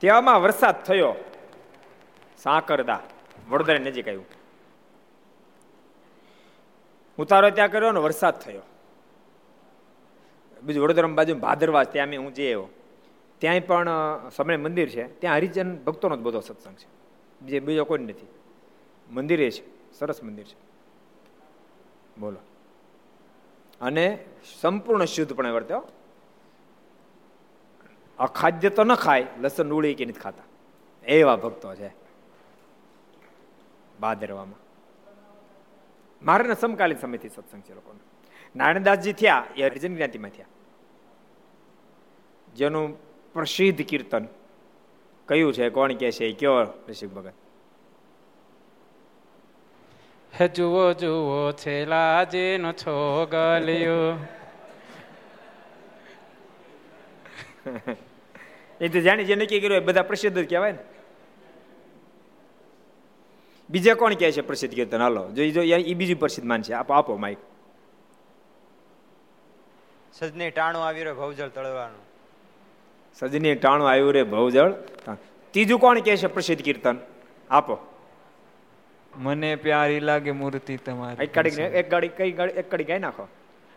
તેવામાં વરસાદ થયો. સાંકરદા, વડોદરા નજીક આવ્યું. ઉતારો ત્યાં કર્યો ને વરસાદ થયો. બીજું વડોદરા બાજુ ભાદરવા, ત્યાં હું જે આવ્યો. ત્યાંય પણ સમય મંદિર છે. ત્યાં હરિજન ભક્તોનો જ બધો સત્સંગ છે. બીજે બીજો કોઈ નથી. મંદિરે છે. સરસ મંદિર છે. બોલો. અને સંપૂર્ણ શુદ્ધ પણ વર્તે અખાદ્ય તો ન ખાય, લસણ ઉળી કે નથી ખાતા. એવા ભક્તો છે. બાદરવામાં. મારે સમકાલીન સમયથી સત્સંગ છે લોકોનો. નારાયણદાસજી થયા, એ હરિજન જ્ઞાતિમાં થયા. જેનું પ્રસિદ્ધ કીર્તન કયું છે? કોણ કે છે? કયો ઋષિક ભગત?
હે જુઓ જુઓ છેલા જેનો છો ગલ્યો *laughs*
એ તો જાણી જે નક્કી કર્યું બધા પ્રસિદ્ધ જ કહેવાય ને. બીજા કોણ કહે છે પ્રસિદ્ધ કીર્તન? હાલો જો એ બીજું પ્રસિદ્ધ માન છે. આપો આપો માઈક
સજને ટાણું આવી રહ્યો ભવજળ તળવાનું.
સજની ટાણું આવ્યું રે ભવજળ ત્રીજું કોણ કહે છે પ્રસિદ્ધ કીર્તન? આપો.
મને પ્યારી લાગે મૂર્તિ તમારી
એક ગાડી એક ગાડી કઈ ગાડી એક ગાડી ગાઈ નાખો.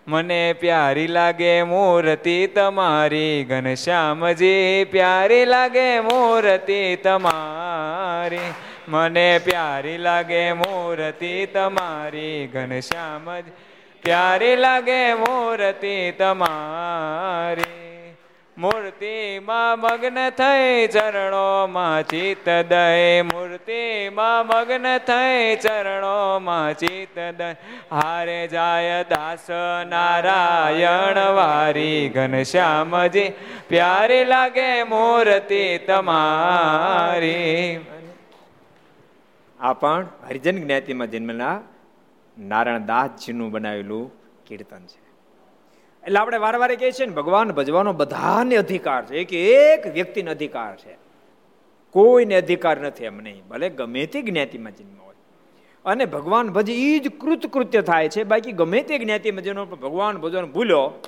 મને પ્યારી લાગે મૂર્તિ તમારી ઘનશ્યામજી પ્યારી લાગે મૂર્તિ તમારી. મને પ્યારી લાગે મૂર્તિ તમારી ઘનશ્યામજી પ્યારી લાગે મૂર્તિ તમારી. મૂર્તિમાં મગ્ન થઈ ચરણોમાં ચિત દય મૂર્તિમાં મગ્ન થઈ ચરણોમાં ચિત દય હારે જાય દાસ નારાયણ વારી ઘનશ્યામજી પ્યારી લાગે મૂર્તિ તમારી.
આ પણ હરિજન જ્ઞાતિમાં જન્મેલા નારાયણ દાસજીનું બનાવેલું કીર્તન છે. એટલે આપણે વારવારે કહે છે ને, ભગવાન, ભજવાનો બધાને અધિકાર છે. એક એક વ્યક્તિને અધિકાર છે. કોઈને અધિકાર નથી એમ નહીં. ભલે ગમે તે જ્ઞાતિમાં જન્મ હોય. અને ભગવાન ભજ એ જ કૃતકૃત્ય થાય છે. બાકી ગમે તે જ્ઞાતિમાં જેનો ભગવાન ભજવાનું ભૂલ્યો,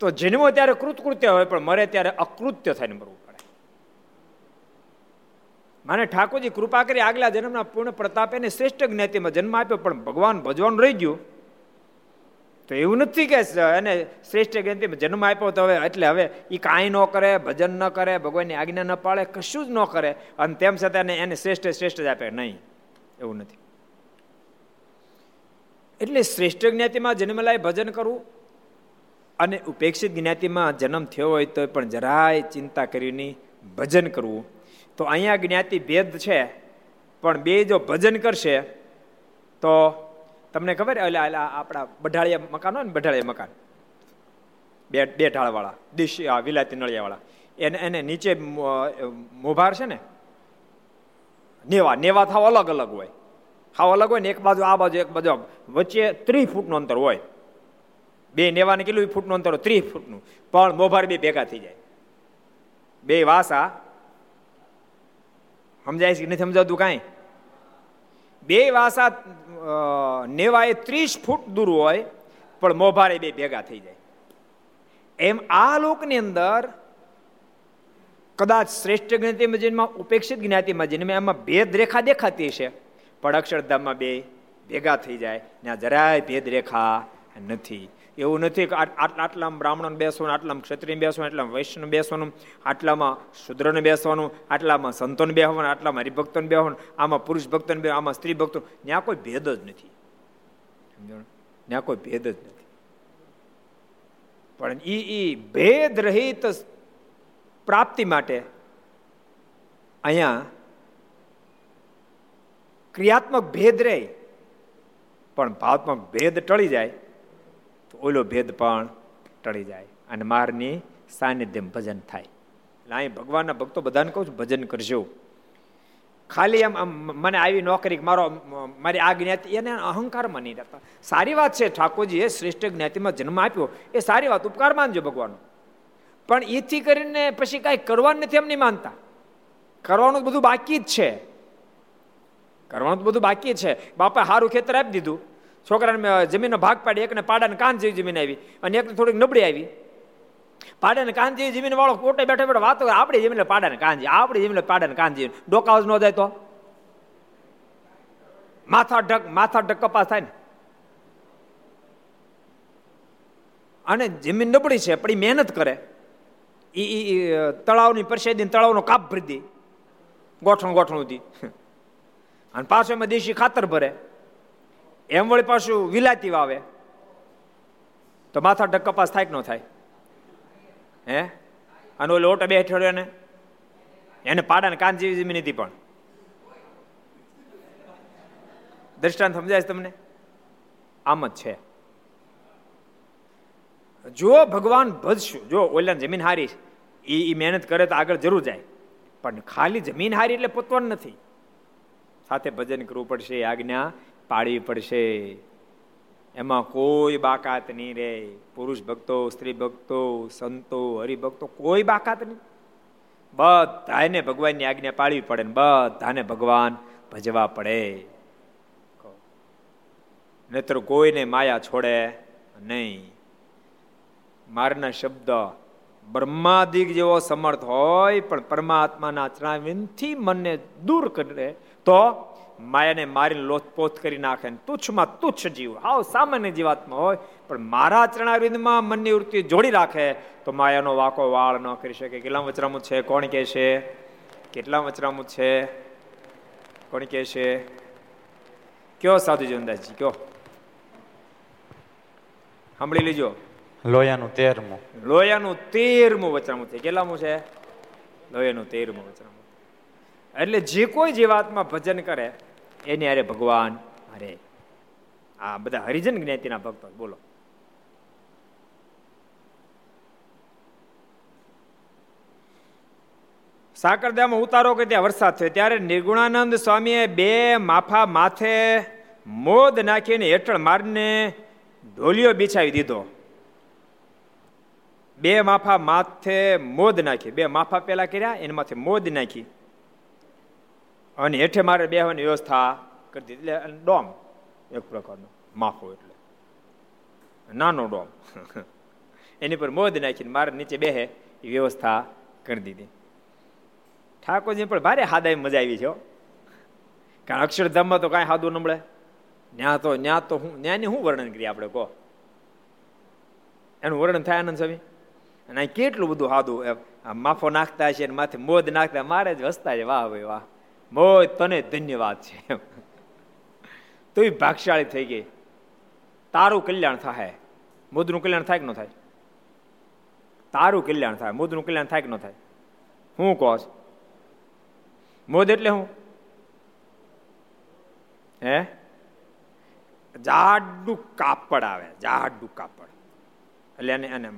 તો જન્મો ત્યારે કૃતકૃત્ય હોય, પણ મરે ત્યારે અકૃત્ય થઈને મરવું પડે. મને ઠાકોરજી કૃપા કરી આગલા જન્મના પૂર્ણ પ્રતાપે શ્રેષ્ઠ જ્ઞાતિમાં જન્મ આપ્યો, પણ ભગવાન ભજવાનું રહી ગયું. તો એવું નથી કે એને શ્રેષ્ઠ ગ્રંથિમાં જન્મ આપ્યો તો હવે, એટલે હવે એ કાંઈ ન કરે, ભજન ન કરે, ભગવાનની આજ્ઞા ન પાળે, કશું જ ન કરે. અને તેમ છતાં એને શ્રેષ્ઠ શ્રેષ્ઠ જ આપે. નહીં. એવું નથી. એટલે શ્રેષ્ઠ જ્ઞાતિમાં જન્મેલાય ભજન કરવું. અને ઉપેક્ષિત જ્ઞાતિમાં જન્મ થયો હોય તો પણ જરાય ચિંતા કરીને ભજન કરવું. તો અહીંયા જ્ઞાતિ ભેદ છે, પણ બે જો ભજન કરશે, તો તમને ખબર? એટલે આપણા બઢાળિયા મકાન હોય ને, બઢાળિયા મકાન. બે બે ઢાળવાળા, દેશી વિલાતી નળિયાવાળા. એને એને નીચે મોભાર છે ને, નેવા નેવા થાવ અલગ અલગ હોય. હાવ અલગ હોય ને, એક બાજુ આ બાજુ, એક બાજુ વચ્ચે ત્રીસ ફૂટનું અંતર હોય. બે નેવાને કેટલું? ફૂટનું અંતર હોય ત્રીસ ફૂટનું. પણ મોભાર બે ભેગા થઈ જાય. બે વાસા. સમજાય છે નથી સમજાવતું કાંઈ? બે વાસા નેવા એ ત્રીસ ફૂટ દૂર હોય, પણ મોભારે બે ભેગા થઈ જાય. એમ આ લોકની અંદર કદાચ શ્રેષ્ઠ જ્ઞાતિમાં મજીનમાં ઉપેક્ષિત જ્ઞાતિમાં જન્મ એમાં ભેદ રેખા દેખાતી છે, પણ અક્ષરધામમાં બે ભેગા થઈ જાય, ત્યાં જરાય ભેદ રેખા નથી. એવું નથી કે આટલામાં બ્રાહ્મણ બેસવાનું, આટલામાં ક્ષત્રિય બેસવાનું, આટલામાં વૈષ્ણવ બેસવાનું, આટલામાં શુદ્રને બેસવાનું, આટલામાં સંતોને બેસવાનું આટલામાં હરિભક્તોને બેસવાનું આમાં પુરુષ ભક્તોને બે આમાં સ્ત્રી ભક્તો. ત્યાં કોઈ ભેદ જ નથી. ત્યાં કોઈ ભેદ જ નથી. પણ ઈ ઈ ભેદ રહિત પ્રાપ્તિ માટે અહીંયા ક્રિયાત્મક ભેદ રહે. પણ ભાવત્મક ભેદ ટળી જાય. તો ઓલો ભેદ પણ ટળી જાય અને મારની સાનિધ્યમ ભજન થાય. એટલે અહીં ભગવાનના ભક્તો બધાને કહું છું, ભજન કરજો. ખાલી એમ મને આવી નોકરી, મારો, મારી આ જ્ઞાતિ, એને અહંકારમાં નહીં રહેતા સારી વાત છે ઠાકોરજીએ શ્રેષ્ઠ જ્ઞાતિમાં જન્મ આપ્યો. એ સારી વાત, ઉપકાર માનજો ભગવાનનો. પણ એથી કરીને પછી કાંઈ કરવાનું નથી એમ નહીં માનતા. કરવાનું બધું બાકી જ છે. કરવાનું બધું બાકી છે. બાપા સારું ખેતર આપી દીધું. છોકરાને જમીનનો ભાગ પાડી, એકને પાડાને કાન જેવી જમીન આવી અને એકને થોડીક નબળી આવી. પાડાને કાન જેવી જમીન વાળો કોટે બેઠો બેઠો વાતો આપણી જમીન પાડાને કાન જેવી આપણી જમીન પાડાને કાન જેવી ડોકાવજ ન જાય તો? માથા ઢક માથા ઢક કપાસ થાય ને. અને જમીન નબળી છે, પણ એ મહેનત કરે. એ તળાવની પરસેદી તળાવનો કાપ ભરી દે. ગોઠણ ગોઠણ સુધી. અને પાછો એમાં દેશી ખાતર ભરે. એમ વળી પાછું વિલાતી વાવે. તો માથા ઢક્કપાસ થાય કે ન થાય? હે? અને ઓલો ઓટો બે હેઠળ ને એને પાડાને કાન જેવી જમીન હતી પણ. દ્રષ્ટાંત સમજાય તમને? આમ જ છે. જો ભગવાન ભજશું, જો ઓલા જમીન હારી એ મહેનત કરે તો આગળ જરૂર જાય. પણ ખાલી જમીન હારી એટલે પોતવાનું નથી. સાથે ભજન કરવું પડશે આજ્ઞા પાળવી પડશે. એમાં કોઈ બાકાત નહીં રે પુરુષ ભક્તો, સ્ત્રી ભક્તો, સંતો, હરિભક્તો, કોઈ બાકાત નહીં. બધાને ભગવાનની આજ્ઞા પાળવી પડે ને બધાને ભગવાન ભજવા પડે. નહીતર કોઈને માયા છોડે નહીં. મારના શબ્દ બ્રહ્માદિક જેવો સમર્થ હોય, પણ પરમાત્માના ચણાવિનથી મનને દૂર કરે તો માયાને મારીને લોથપોથ કરી નાખે તુચ્છમાં તુચ્છ જીવ. હાવ સામાન્ય જીવાત્મા હોય પણ મારા ચરણાવિંદમાં મનની વૃત્તિ જોડી રાખે તો માયાનો વાકો વાળ ન કરી શકે. કેટલા વચરામું છે? કોણ કે છે? કેટલા વચરામું છે? કોણ કે છે? કયો સાધુ જીવનદાસજી કયો? સાંભળી લીજો.
લોયાનું તેરમું.
લોયાનું તેરમું વચરામું છે. કેટલામું છે? લોયાનું તેરમું વચરામું. એટલે જે કોઈ જીવાત્મા ભજન કરે એની અરે ભગવાન, અરે. આ બધા હરિજન જ્ઞાતિના ભક્તો બોલો. સાકરદામાં ઉતારો કે ત્યાં વરસાદ થયો? ત્યારે નિર્ગુણાનંદ સ્વામીએ બે માફા માથે મોદ નાખીને હેઠળ મારને ઢોલિયો બિછાવી દીધો. બે માફા માથે મોદ નાખી. બે માફા પેલા કર્યા, એના માથે મોદ નાખી. અને હેઠે મારે બેહવાની વ્યવસ્થા કરી દીધી. એટલે ડોમ એક પ્રકારનો માફો એટલે. નાનો ડોમ. એની પર મોદ નાખીને મારે નીચે બેહે એ વ્યવસ્થા કરી દીધી. ઠાકોરજી, પણ ભારે હાદાય મજા આવી છે કારણ અક્ષરધામમાં તો કાંઈ હાદું નમળે ન્યા તો ન્યા તો હું, ન્યાની શું વર્ણન કરીએ આપણે, કહો. એનું વર્ણન થાય આનંદ સ્વામી? અને કેટલું બધું આ માફો નાખતા છે અને માથે મોદ નાખતા, મારે જ હસતા છે વાહ ભાઈ વાહ. મોદ તને ધન્યવાદ છે તું ભાગશાળી થઈ ગઈ. તારું કલ્યાણ થાય. મોદનું કલ્યાણ થાય કે ન થાય? તારું કલ્યાણ થાય. મોદનું કલ્યાણ થાય કે ન થાય? હું કહો છો. મોદ એટલે હું. હે? જાડું કાપડ આવે. જાડું કાપડ. એટલે એને એને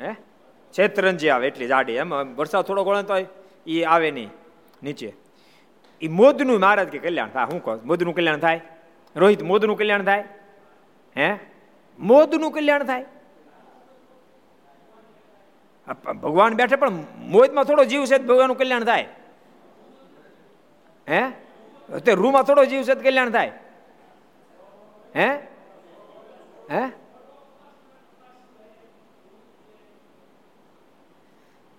હે? છેતરંજી આવે એટલી જાડી. એમ વરસાદ થોડો ગળે તો એ આવે નહીં. નીચે. એ મોદનું મહારાજ કે કલ્યાણ થાય શું કહો, મોદનું કલ્યાણ થાય? રોહિત, મોદનું કલ્યાણ થાય? હે? મોદનું કલ્યાણ થાય? ભગવાન બેઠે પણ મોદમાં થોડો જીવ છે ભગવાનનું કલ્યાણ થાય. હે? તે રૂમાં થોડો જીવ છે કલ્યાણ થાય. હે? હે?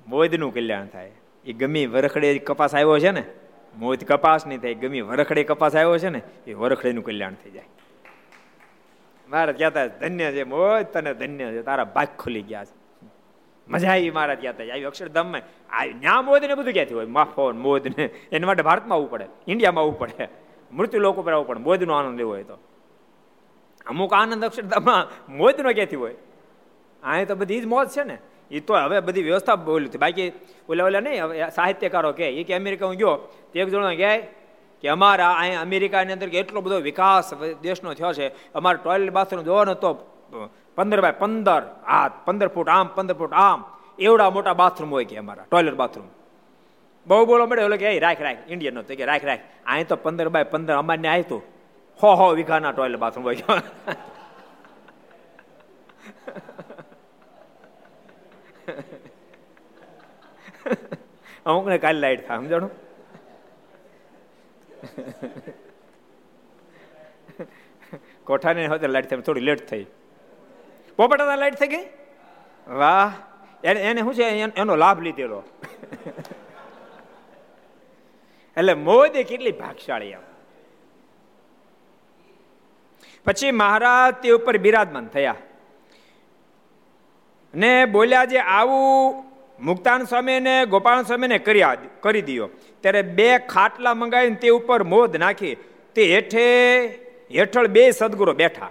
મોદનું કલ્યાણ થાય. એ ગમી વરખડે કપાસ આવ્યો છે ને મોદ કપાસ નહીં થાય ગમી વરખડે કપાસ આવ્યો છે ને, એ વરખડેનું કલ્યાણ થઈ જાય. મહારાજ કહેતા ધન્ય છે મોજ તને ધન્ય છે, તારા ભાગ ખુલી ગયા છે. મજા આવી મહારાજ કહેતા આવી અક્ષરધામમાં. ન્યા મોદ ને બધું ક્યાંથી હોય? માફો મોદ ને, એના માટે ભારતમાં આવવું પડે, ઇન્ડિયામાં આવવું પડે. મૃત્યુ લોકો પર આવવું પડે મોદનો આનંદ લેવો હોય તો. અમુક આનંદ અક્ષરધામમાં મોદનો ક્યાંથી હોય? આ તો બધી જ મોજ છે ને. એ તો હવે બધી વ્યવસ્થા બોલી હતી. બાકી ઓલા ઓલા નહીં સાહિત્યકારો કે એ કે અમેરિકા હું ગયો, તે એક જણો કહે કે અમારા અહીંયા અમેરિકાની અંદર એટલો બધો વિકાસ દેશનો થયો છે, અમારે ટોયલેટ બાથરૂમ જોવાનો તો પંદર બાય પંદર હાથ, પંદર ફૂટ આમ, પંદર ફૂટ આમ, એવડા મોટા બાથરૂમ હોય કે અમારા ટોયલેટ બાથરૂમ બહુ બોલો મળે, ઓલો કે રાખ રાખ ઇન્ડિયન તો કે, રાખ રાખ, અહીં તો પંદર બાય પંદર અમારને આવ્યું હતું. હો હો, વિઘાના ટોયલેટ બાથરૂમ હોય અમુક ને કાલે લાઈટ થાય, સમજાણું? કોઠાને હવે લાઈટ થઈ થોડી લેટ થઈ. પોપટા લાઈટ થઈ ગઈ? વાહ. એને એને શું છે? એનો લાભ લીધેલો. એટલે મોદી કેટલી ભાગશાળી આમ પછી મહારાજ તે ઉપર બિરાજમાન થયા. ને બોલ્યા જે આવું મુક્તાન સ્વામીને, ગોપાલ સ્વામીને કર્યા કરી દીધો ત્યારે બે ખાટલા મંગાવીને તે ઉપર મોદ નાખી. તે હેઠે, હેઠળ બે સદગુરો બેઠા.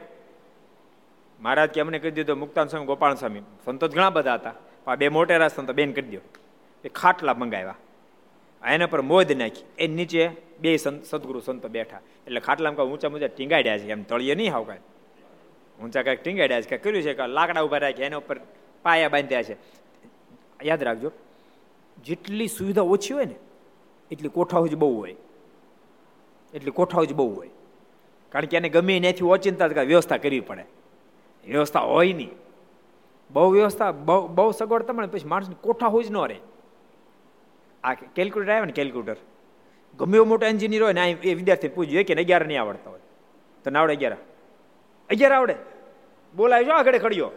મહારાજ કે અમને કહી દીધો મુક્તાન સ્વામી, ગોપાલ સ્વામી. સંતો ઘણા બધા હતા. પણ બે મોટેરા સંતો બેન કરી દો એ ખાટલા મંગાવ્યા. એના પર મોજ નાખી. એ નીચે બે સદગુરુ સંતો બેઠા. એટલે ખાટલામાં ઊંચા ઊંચા ટીંગાડ્યા છે. એમ તળિયે નહીં હાવ કાંઈ. ઊંચા કાંઈક ટીંગાડ્યા છે. કાંઈ કર્યું છે? કે લાકડા ઊભા રાખ્યા. એના ઉપર પાયા બાંધ્યા છે. યાદ રાખજો, જેટલી સુવિધા ઓછી હોય ને, એટલી કોઠાઓ જ બહુ હોય. એટલી કોઠાઓ જ બહુ હોય. કારણ કે એને ગમે ત્યાંથી ઓચિંતા વ્યવસ્થા કરવી પડે. વ્યવસ્થા હોય નહીં. બહુ વ્યવસ્થા, બહુ બહુ સગવડતા મળે પછી માણસની કોઠા હોય જ ન રહે. આ કેલ્ક્યુલેટર આવે ને કેલ્ક્યુલેટર. ગમે એવો મોટો એન્જિનિયર હોય ને એ વિદ્યાર્થી પૂછ્યું કે અગિયાર નહીં આવડતા હોય? તો ના આવડે અગિયાર. અગિયાર આવડે? બોલાવી જો આગળ ખડ્યો.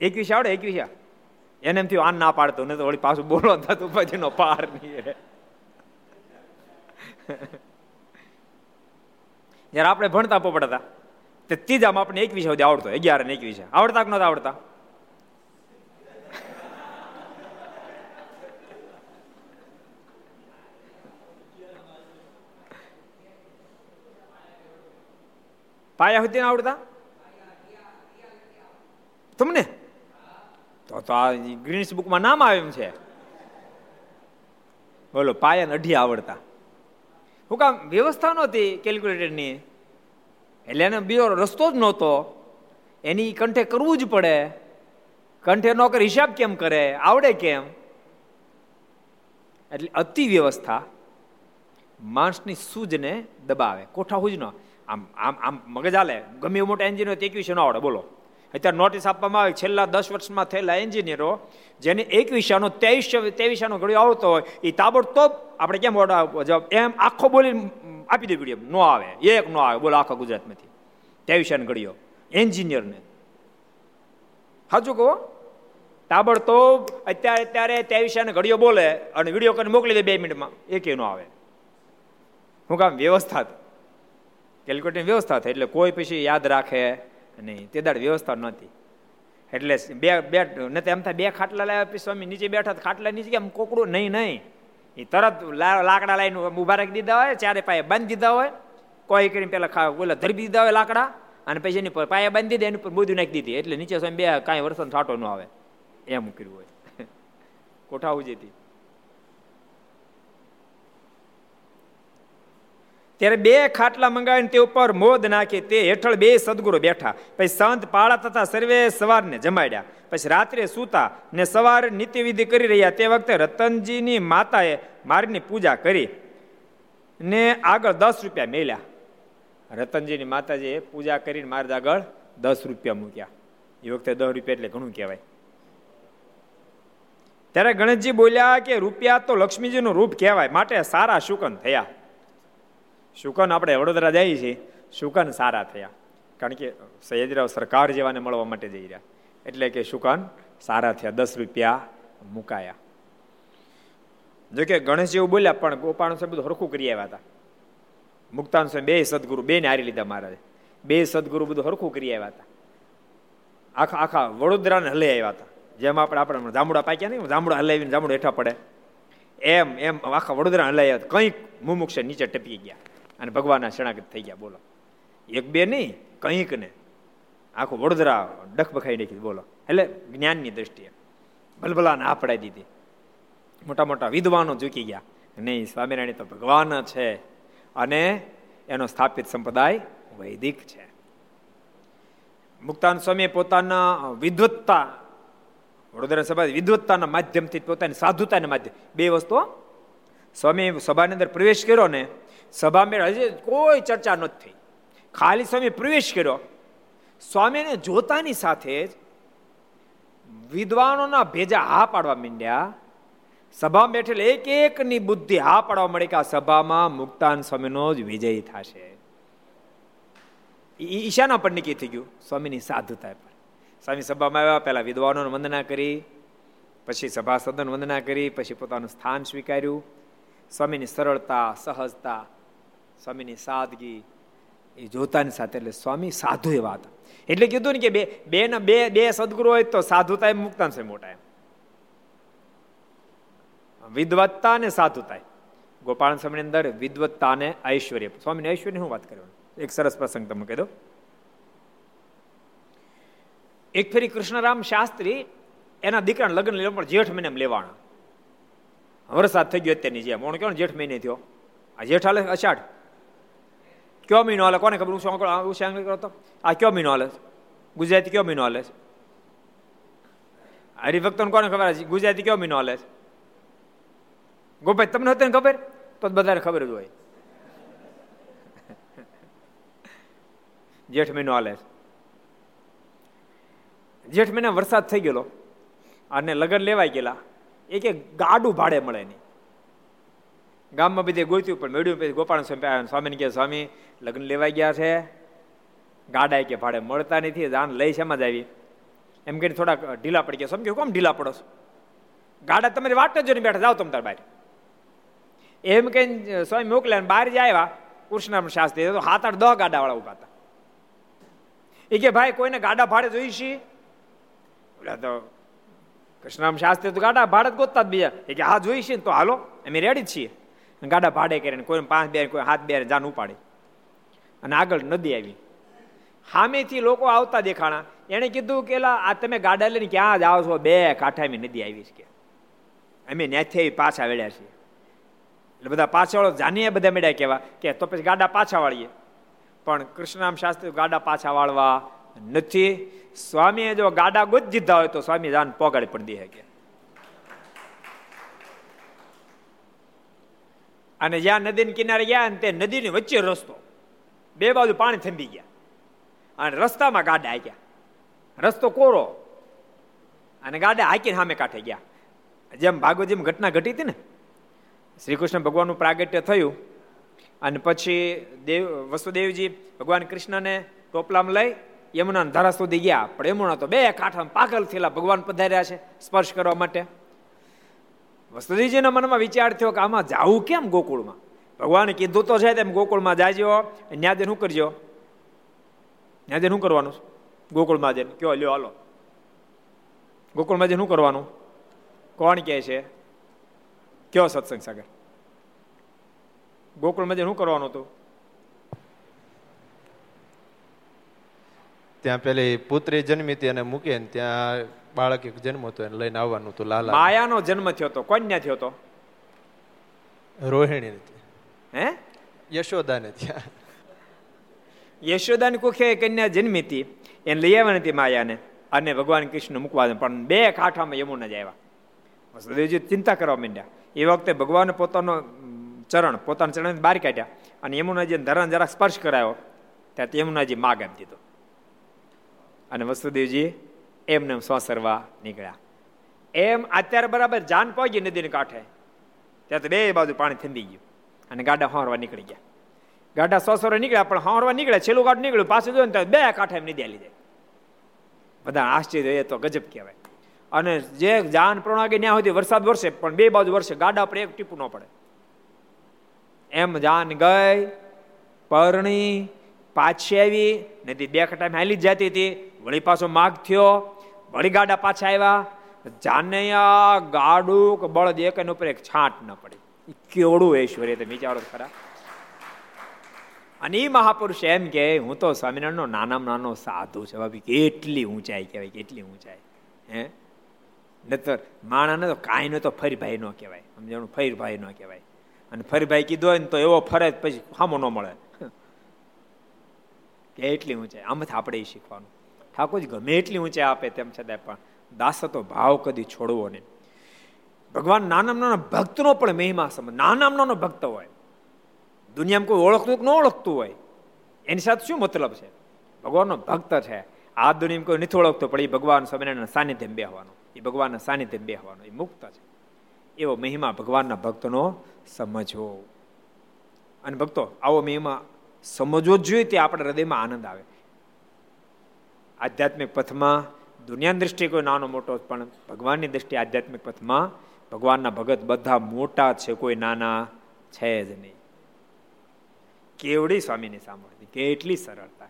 એકવીસ આવડે, એકવીસ એને એમ થયું, આન ના પાડતો, નહીં તો વળી પાછું બોલો થતું પછી નો પાર નહીં જયારે આપણે ભણતા પોપડતા, તે ત્રીજામાં આપણે એકવીસ સુધી આવડતો, અગિયાર ને એકવીસ. આવડતા કે નતા આવડતા? પાયા સુધી આવડતા? તમને? તો તો આ ગ્રીનિસ બુકમાં નામ આવે એમ છે. બોલો, પાયા અઢી આવડતા. હું કામ વ્યવસ્થા નહોતી કેલ્ક્યુલેટરની એટલે એને બીજો રસ્તો જ નહોતો. એની કંઠે કરવું જ પડે. કંઠે નો કરે, હિસાબ કેમ કરે, આવડે કેમ? એટલે અતિ વ્યવસ્થા માણસની સૂજને દબાવે કોઠા હુજ ન આમ આમ આમ મગજ હાલે. ગમે એવું મોટા હોય તે એકવીસ ન આવડે, બોલો. અત્યારે નોટિસ આપવામાં આવે, છેલ્લા દસ વર્ષમાં થયેલા એન્જિનિયરો જેને એક વિષયનો ત્રેવીસ ત્રેવીસનો ઘડિયો આવતો હોય એ તાબડતોબ આપણે કેમ જવાબ, એમ આખો બોલી આપી દે વીડિયો. નો આવે. એક નો આવે. બોલો આખા ગુજરાતમાંથી. ત્રેવીસનો ઘડિયો. એન્જિનિયરને. સાચું કહો? તાબડતોબ અત્યારે અત્યારે ત્રેવીસનો ઘડિયો બોલે અને વીડિયો કરીને મોકલી દે બે મિનિટમાં, એક ન આવે. હું કામ વ્યવસ્થા કેલ્ક્યુલેટરની વ્યવસ્થા થાય એટલે કોઈ પછી યાદ રાખે. નહીં તે દાડ વ્યવસ્થા નહોતી. એટલે બે બે નથી એમ થાય બે ખાટલા લાવ્યા પછી સ્વામી નીચે બેઠા ખાટલા નીચે કેમ કોકડું નહીં નહીં. એ તરત લાકડા લાવીને ઊભા રાખી દીધા હોય, ચારે પાયે બાંધી દીધા હોય. કોઈ કરીને પેલા ઓલા ધરી દીધા હોય લાકડા અને પછી એની પર પાયા બાંધી દીધી, એની પર બધું નાખી દીધી. એટલે નીચે સ્વામી બે કાંઈ વરસાદ છાંટો ન આવે. એમ કર્યું હોય. *laughs* કોઠા ઉજેતી ત્યારે બે ખાટલા મંગાવીને તે ઉપર મોદ નાખી તે હેઠળ બે સદગુરુ બેઠા. પછી સંત પાળા તથા સર્વે સવારને જમાડ્યા. પછી રાત્રે સૂતા ને સવારે નિત્યવિધિ કરી રહ્યા. તે વખતે રતનજીની માતાએ મારીની પૂજા કરી ને આગળ દસ રૂપિયા મેલ્યા. રતનજીની માતાજીએ પૂજા કરીને મારે આગળ દસ રૂપિયા મૂક્યા. એ વખતે દસ રૂપિયા એટલે ઘણું કહેવાય. ત્યારે ગણેશજી બોલ્યા કે રૂપિયા તો લક્ષ્મીજીનું રૂપ કહેવાય. માટે સારા શુકન થયા. શુકન આપણે વડોદરા જઈએ છીએ, શુકન સારા થયા. કારણ કે સૈયદરાવ સરકાર જેવાને મળવા માટે જઈ રહ્યા. એટલે કે શુકન સારા થયા, દસ રૂપિયા મુકાયા. જોકે ગણેશ જેવું બોલ્યા, પણ ગોપાલ સાહેબ બધું હરખું કરી આવ્યા હતા. મુક્તાન સ્વામી બે સદગુરુ બે ને હારી લીધા મહારાજે. બે સદગુરુ બધું હરખું કરી આવ્યા હતા. આખા આખા વડોદરાને હલે આવ્યા હતા. જેમ આપણે આપણે જાંબુડા પાક્યા નહીં, જાંબુડા હલાવીને જામડું હેઠા પડે. એમ એમ, આખા વડોદરા હલાવ્યા કંઈક મુમુક્ષ નીચે ટપકી ગયા. અને ભગવાનના શરણાગત થઈ ગયા. બોલો. એક બે નહીં, કંઈક ને. આખું વડોદરા ડખબખાઈ નાખી. બોલો. એટલે જ્ઞાનની દ્રષ્ટિએ. ભલભલાને આ પડાઈ દીધી. મોટા મોટા વિદ્વાનો ઝૂકી ગયા. નહીં, સ્વામિનારાયણ તો ભગવાન છે. અને એનો સ્થાપિત સંપ્રદાય વૈદિક છે. મુક્તાન સ્વામી પોતાના વિદ્વત્તા, વડોદરા સભા વિદ્વત્તાના માધ્યમથી પોતાની સાધુતાના માધ્યમ બે વસ્તુ સ્વામી સભાની અંદર પ્રવેશ કર્યો ને, સભા મેળ હજી કોઈ ચર્ચા નથી થઈ. ખાલી સ્વામી પ્રવેશ કર્યો. સ્વામીને જોતાની સાથે જ વિદ્વાનોના ભેજા હા પાડવા માંડ્યા. સભા બેઠેલ એક એકની બુદ્ધિ હા પાડવા મળી કે આ સભામાં મુક્તાન સ્વામીનો જ વિજય થશે. ઈશાના પર નક્કી થઈ ગયું સ્વામીની સાધુતા પર. સ્વામી સભામાં આવ્યા, પહેલા વિદ્વાનોને વંદના કરી, પછી સભાસદન વંદના કરી, પછી પોતાનું સ્થાન સ્વીકાર્યું. સ્વામીની સરળતા, સહજતા, સ્વામીની સાદગી એ જોતાની સાથે એટલે સ્વામી સાધુ એવા હતા. એટલે કીધું ને કે બે બે ને બે બે સદગુરુ હોય તો સાધુતા એમ મુક્તાન છે મોટા એમ વિદવત્તા અને સાધુતા ગોપાલ સ્વામી અંદર વિદવત્તા અને ઐશ્વર્ય. સ્વામીને ઐશ્વર્ય હું વાત કરવાની? એક સરસ પ્રસંગ તમે કહી દો એક ફેરી કૃષ્ણરામ શાસ્ત્રી એના દીકરાને લગ્ન લેવા પણ જેઠ મહિને લેવાના. વરસાદ થઈ ગયો અત્યારની જેમ. ઓણ કેવો જેઠ મહિને થયો? આ જેઠ હાલે અષાઢ? કયો મહિનો હાલે? કોને ખબર? ઉષાંગ કરો તો આ કયો મહિનો હાલે? ગુજરાતી કયો મહિનો હાલે હરિભક્તોને કોને ખબર? ગુજરાતી કયો મહિનો હાલે ગોપાઈ તમને હતી ખબર? તો બધાને ખબર જ હોય. *laughs* જેઠ મહિનો હાલે જેઠ મહિના વરસાદ થઈ ગયેલો. અને લગ્ન લેવાઈ ગયેલા. એ કે ગાડું ભાડે મળે નહીં. ગામમાં બધે ગોત્યું, પણ મેળ્યું, પછી ગોપાલ સ્વામી સ્વામીને કે સ્વામી, લગ્ન લેવાઈ ગયા છે. ગાડા કે ભાડે મળતા નથી, જાન લઈ શેમાં જ આવી એમ કરીને થોડાક ઢીલા પડી ગયા. સમજો કોમ ઢીલા પડો ગાડા તમારી વાટ જ બેઠા, જાઓ તમે તાર બહાર એમ કહીને સ્વામી મોકલ્યા બહાર જે આવ્યા. કૃષ્ણ શાસ્ત્રી તો હાથ આઠ દહ ગાડા વાળા ઊભા હતા. એ કે, ભાઈ, કોઈને ગાડા ભાડે જોઈશી? તો કૃષ્ણામ શાસ્ત્રી તો ગાડા ભાડે ગોતતા જ બીજા. કે, હા જોઈશે ને તો હાલો, અમે રેડી છીએ. ગાડા ભાડે કરીને કોઈ પાંચ બે કોઈ હાથ બે જાન ઉપાડી. અને આગળ નદી આવી. સામેથી લોકો આવતા દેખાણા. એને કીધું કે આ તમે ગાડા લઈને ક્યાં જાઓ છો? બે કાંઠામી નદી આવી છે કે. અમે ન્યાથી પાછા વળ્યા છીએ. એટલે બધા પાછળ જાનીએ બધા મેળ્યા કહેવા કે, તો પછી ગાડા પાછા વાળીએ. પણ કૃષ્ણરામ શાસ્ત્રી ગાડા પાછા વાળવા નથી. સ્વામીએ જો ગાડા ગોત દીધા હોય તો સ્વામી જાન પોગાડી પણ દે કે અને જ્યાં નદીની કિનારે ગયા ને તે નદીની વચ્ચે રસ્તો. બે બાજુ પાણી થંભી ગયા. અને રસ્તામાં ગાડા હાક્યા રસ્તો કોરો. અને ગાડા હાકીને સામે કાંઠે ગયા. જેમ ભાગવત ઘટના ઘટી હતી ને શ્રી કૃષ્ણ ભગવાનનું પ્રાગટ્ય થયું. અને પછી દેવ વસુદેવજી ભગવાન કૃષ્ણને ટોપલામાં લઈ યમુના ધારા સુધી ગયા. પણ યમુના તો બે કાંઠા પાગલ થયેલા ભગવાન પધાર્યા છે સ્પર્શ કરવા માટે. વસુદેવજીના મનમાં વિચાર થયો કે આમાં જાવું કેમ ગોકુળમાં? ભગવાને કીધું તો છે તેમ ગોકુળમાં જાજો. ન્યાદે શું કરજો? ન્યાદે શું કરવાનું? ગોકુળમાં જઈને કયો, લ્યો, હાલો. ગોકુળમાં જઈને શું કરવાનું? કોણ કહે છે? કયો સત્સંગ સાગર? ગોકુળમાં જઈને શું કરવાનું હતું?
ત્યાં પેલી પુત્રી જન્મી હતી અને મૂકે ને ત્યાં બાળક એક જન્મ હતો એને લઈને આવવાનું હતું લાલા.
માયાનો જન્મ થયો હતો. કોન્યા થયો હતો?
રોહિણી
હે?
યશોદાને ત્યાં.
યશોદાની કુખે કન્યા જન્મી હતી. એને લઈ આવવાની હતી માયાને અને ભગવાન કૃષ્ણ મૂકવા પણ બે કાંઠામાં યમુના જ આવ્યા. વસુદેવજી ચિંતા કરવા માંડ્યા. એ વખતે ભગવાન પોતાનો ચરણ પોતાના ચરણ બહાર કાઢ્યા અને યમુનાજી ધરણ જરા સ્પર્શ કરાયો. ત્યાં યમુનાજી માગ આપી દીધો. અને વસુદેવજી એમને સ્વસરવા નીકળ્યા. એમ અત્યારે બરાબર જાન પહોંચી નદીને કાંઠે. ત્યાં તો બે બાજુ પાણી થંભી ગયું અને ગાડા હોરવા નીકળી ગયા. ગાડા સોસરો નીકળ્યા, પણ હોરવા નીકળ્યા, છેલ્લું ગાડું નીકળ્યું. પાછું જોયું ને બે કાંઠે એમ નદી લીધે બધા આશ્ચર્ય એ તો ગજબ કહેવાય. અને જે જાન પ્રણાગી ન્યા સુધી વરસાદ વરસે, પણ બે બાજુ વરસે, ગાડા પર એક ટીપું ન પડે. એમ જાન ગઈ, પરણી, પાછી આવી, નદી બે ટાઈમ હાલી જ જતી હતી. વળી પાછો માગ થયો, વળી ગાડા પાછા આવ્યા. જાનૈયા, ગાડું બળદ એક ઉપર એક છાંટ ન પડી. કેવડું ઐશ્વર્ય તમે વિચારો ખરા. અને એ મહાપુરુષ એમ કે, હું તો સ્વામિનારાયણનો નાનામાં નાનો સાધુ છે. ભાભી કેટલી ઊંચાઈ કહેવાય, કેટલી ઊંચાઈ. હે? નતર માણાને તો કાંઈ ન તો ફરીભાઈ ન કહેવાય. સમજાણું? ફરીભાઈ ન કહેવાય. અને ફરીભાઈ કીધો હોય ને તો એવો ફરે પછી સામો ન મળે. કેટલી ઊંચાઈ? આમાંથી આપણે શીખવાનું. ઠાકોરજી, ગમે એટલી ઊંચે આપે તેમ છતાં પણ દાસતો ભાવ કદી છોડવો નહીં. ભગવાન નાના નાના ભક્તનો પણ મહિમા સમજ નાના નાનો ભક્ત હોય, દુનિયામાં કોઈ ઓળખતું ન ઓળખતું હોય, એની સાથે શું મતલબ છે? ભગવાનનો ભક્ત છે. આ દુનિયામાં કોઈ નથી ઓળખતો, પણ એ ભગવાન સ્વામિનારાયણના સાનિધ્યમ બેહવાનો. એ ભગવાનના સાનિધ્યમ બેહવાનો. એ મુક્ત છે. એવો મહિમા ભગવાનના ભક્તનો સમજવો. અને ભક્તો, આવો મહિમા સમજવો જ જોઈએ તે આપણા હૃદયમાં આનંદ આવે. આધ્યાત્મિક પથમાં દુનિયાની દ્રષ્ટિએ કોઈ નાનો મોટો પણ ભગવાનની દ્રષ્ટિએ આધ્યાત્મિક પથમાં ભગવાનના ભગત બધા મોટા છે, કોઈ નાના છે જ નહીં. કેવડી સ્વામીની સામર્થ્ય કેટલી સરળતા.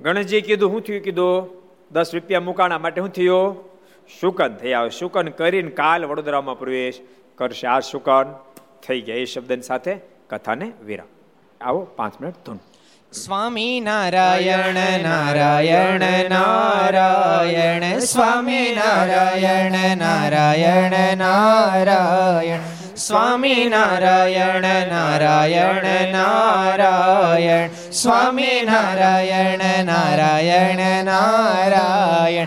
ગણેશજી કીધું, હું થયું? કીધું, દસ રૂપિયા મુકાણા માટે હું થયો. શુકન થઈ આવે, શુકન કરીને કાલ વડોદરામાં પ્રવેશ કરશે. આ શુકન થઈ ગયા, એ શબ્દની સાથે કથાને વિરામ. આવો પાંચ મિનિટ ધૂન.
સ્વામી નારાયણ નારાયણ નારાયણ, સ્વામી નારાયણ નારાયણ નારાયણ, સ્વામી નારાયણ નારાયણ નારાયણ, સ્વામી નારાયણ નારાયણ નારાયણ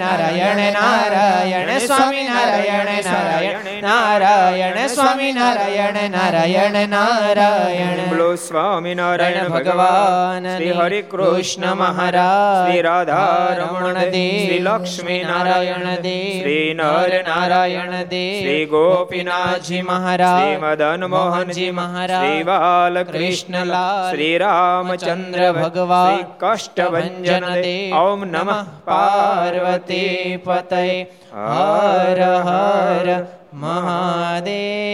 નારાયણ નારાયણ સ્વામી નારાયણ નારાયણ નારાયણ સ્વામી નારાયણ નારાયણ નારાયણ બોલો સ્વામી નારાયણ ભગવાન
શ્રી હરે કૃષ્ણ
મહારાજ
શ્રી રાધા
રમણ દેવ
લક્ષ્મી
નારાયણ દેવ
શ્રી નર
નારાયણ દેવ
શ્રી ગોપીનાથજી
મહારાજ
શ્રી મદન મોહનજી મહારાજ શ્રી બાલ
કૃષ્ણલાલ
શ્રી રામચંદ્ર
ભગવાન
કષ્ટભંજન
દેવ
ઓમ નમઃ
પાર્વતી पतये हर हर महादेव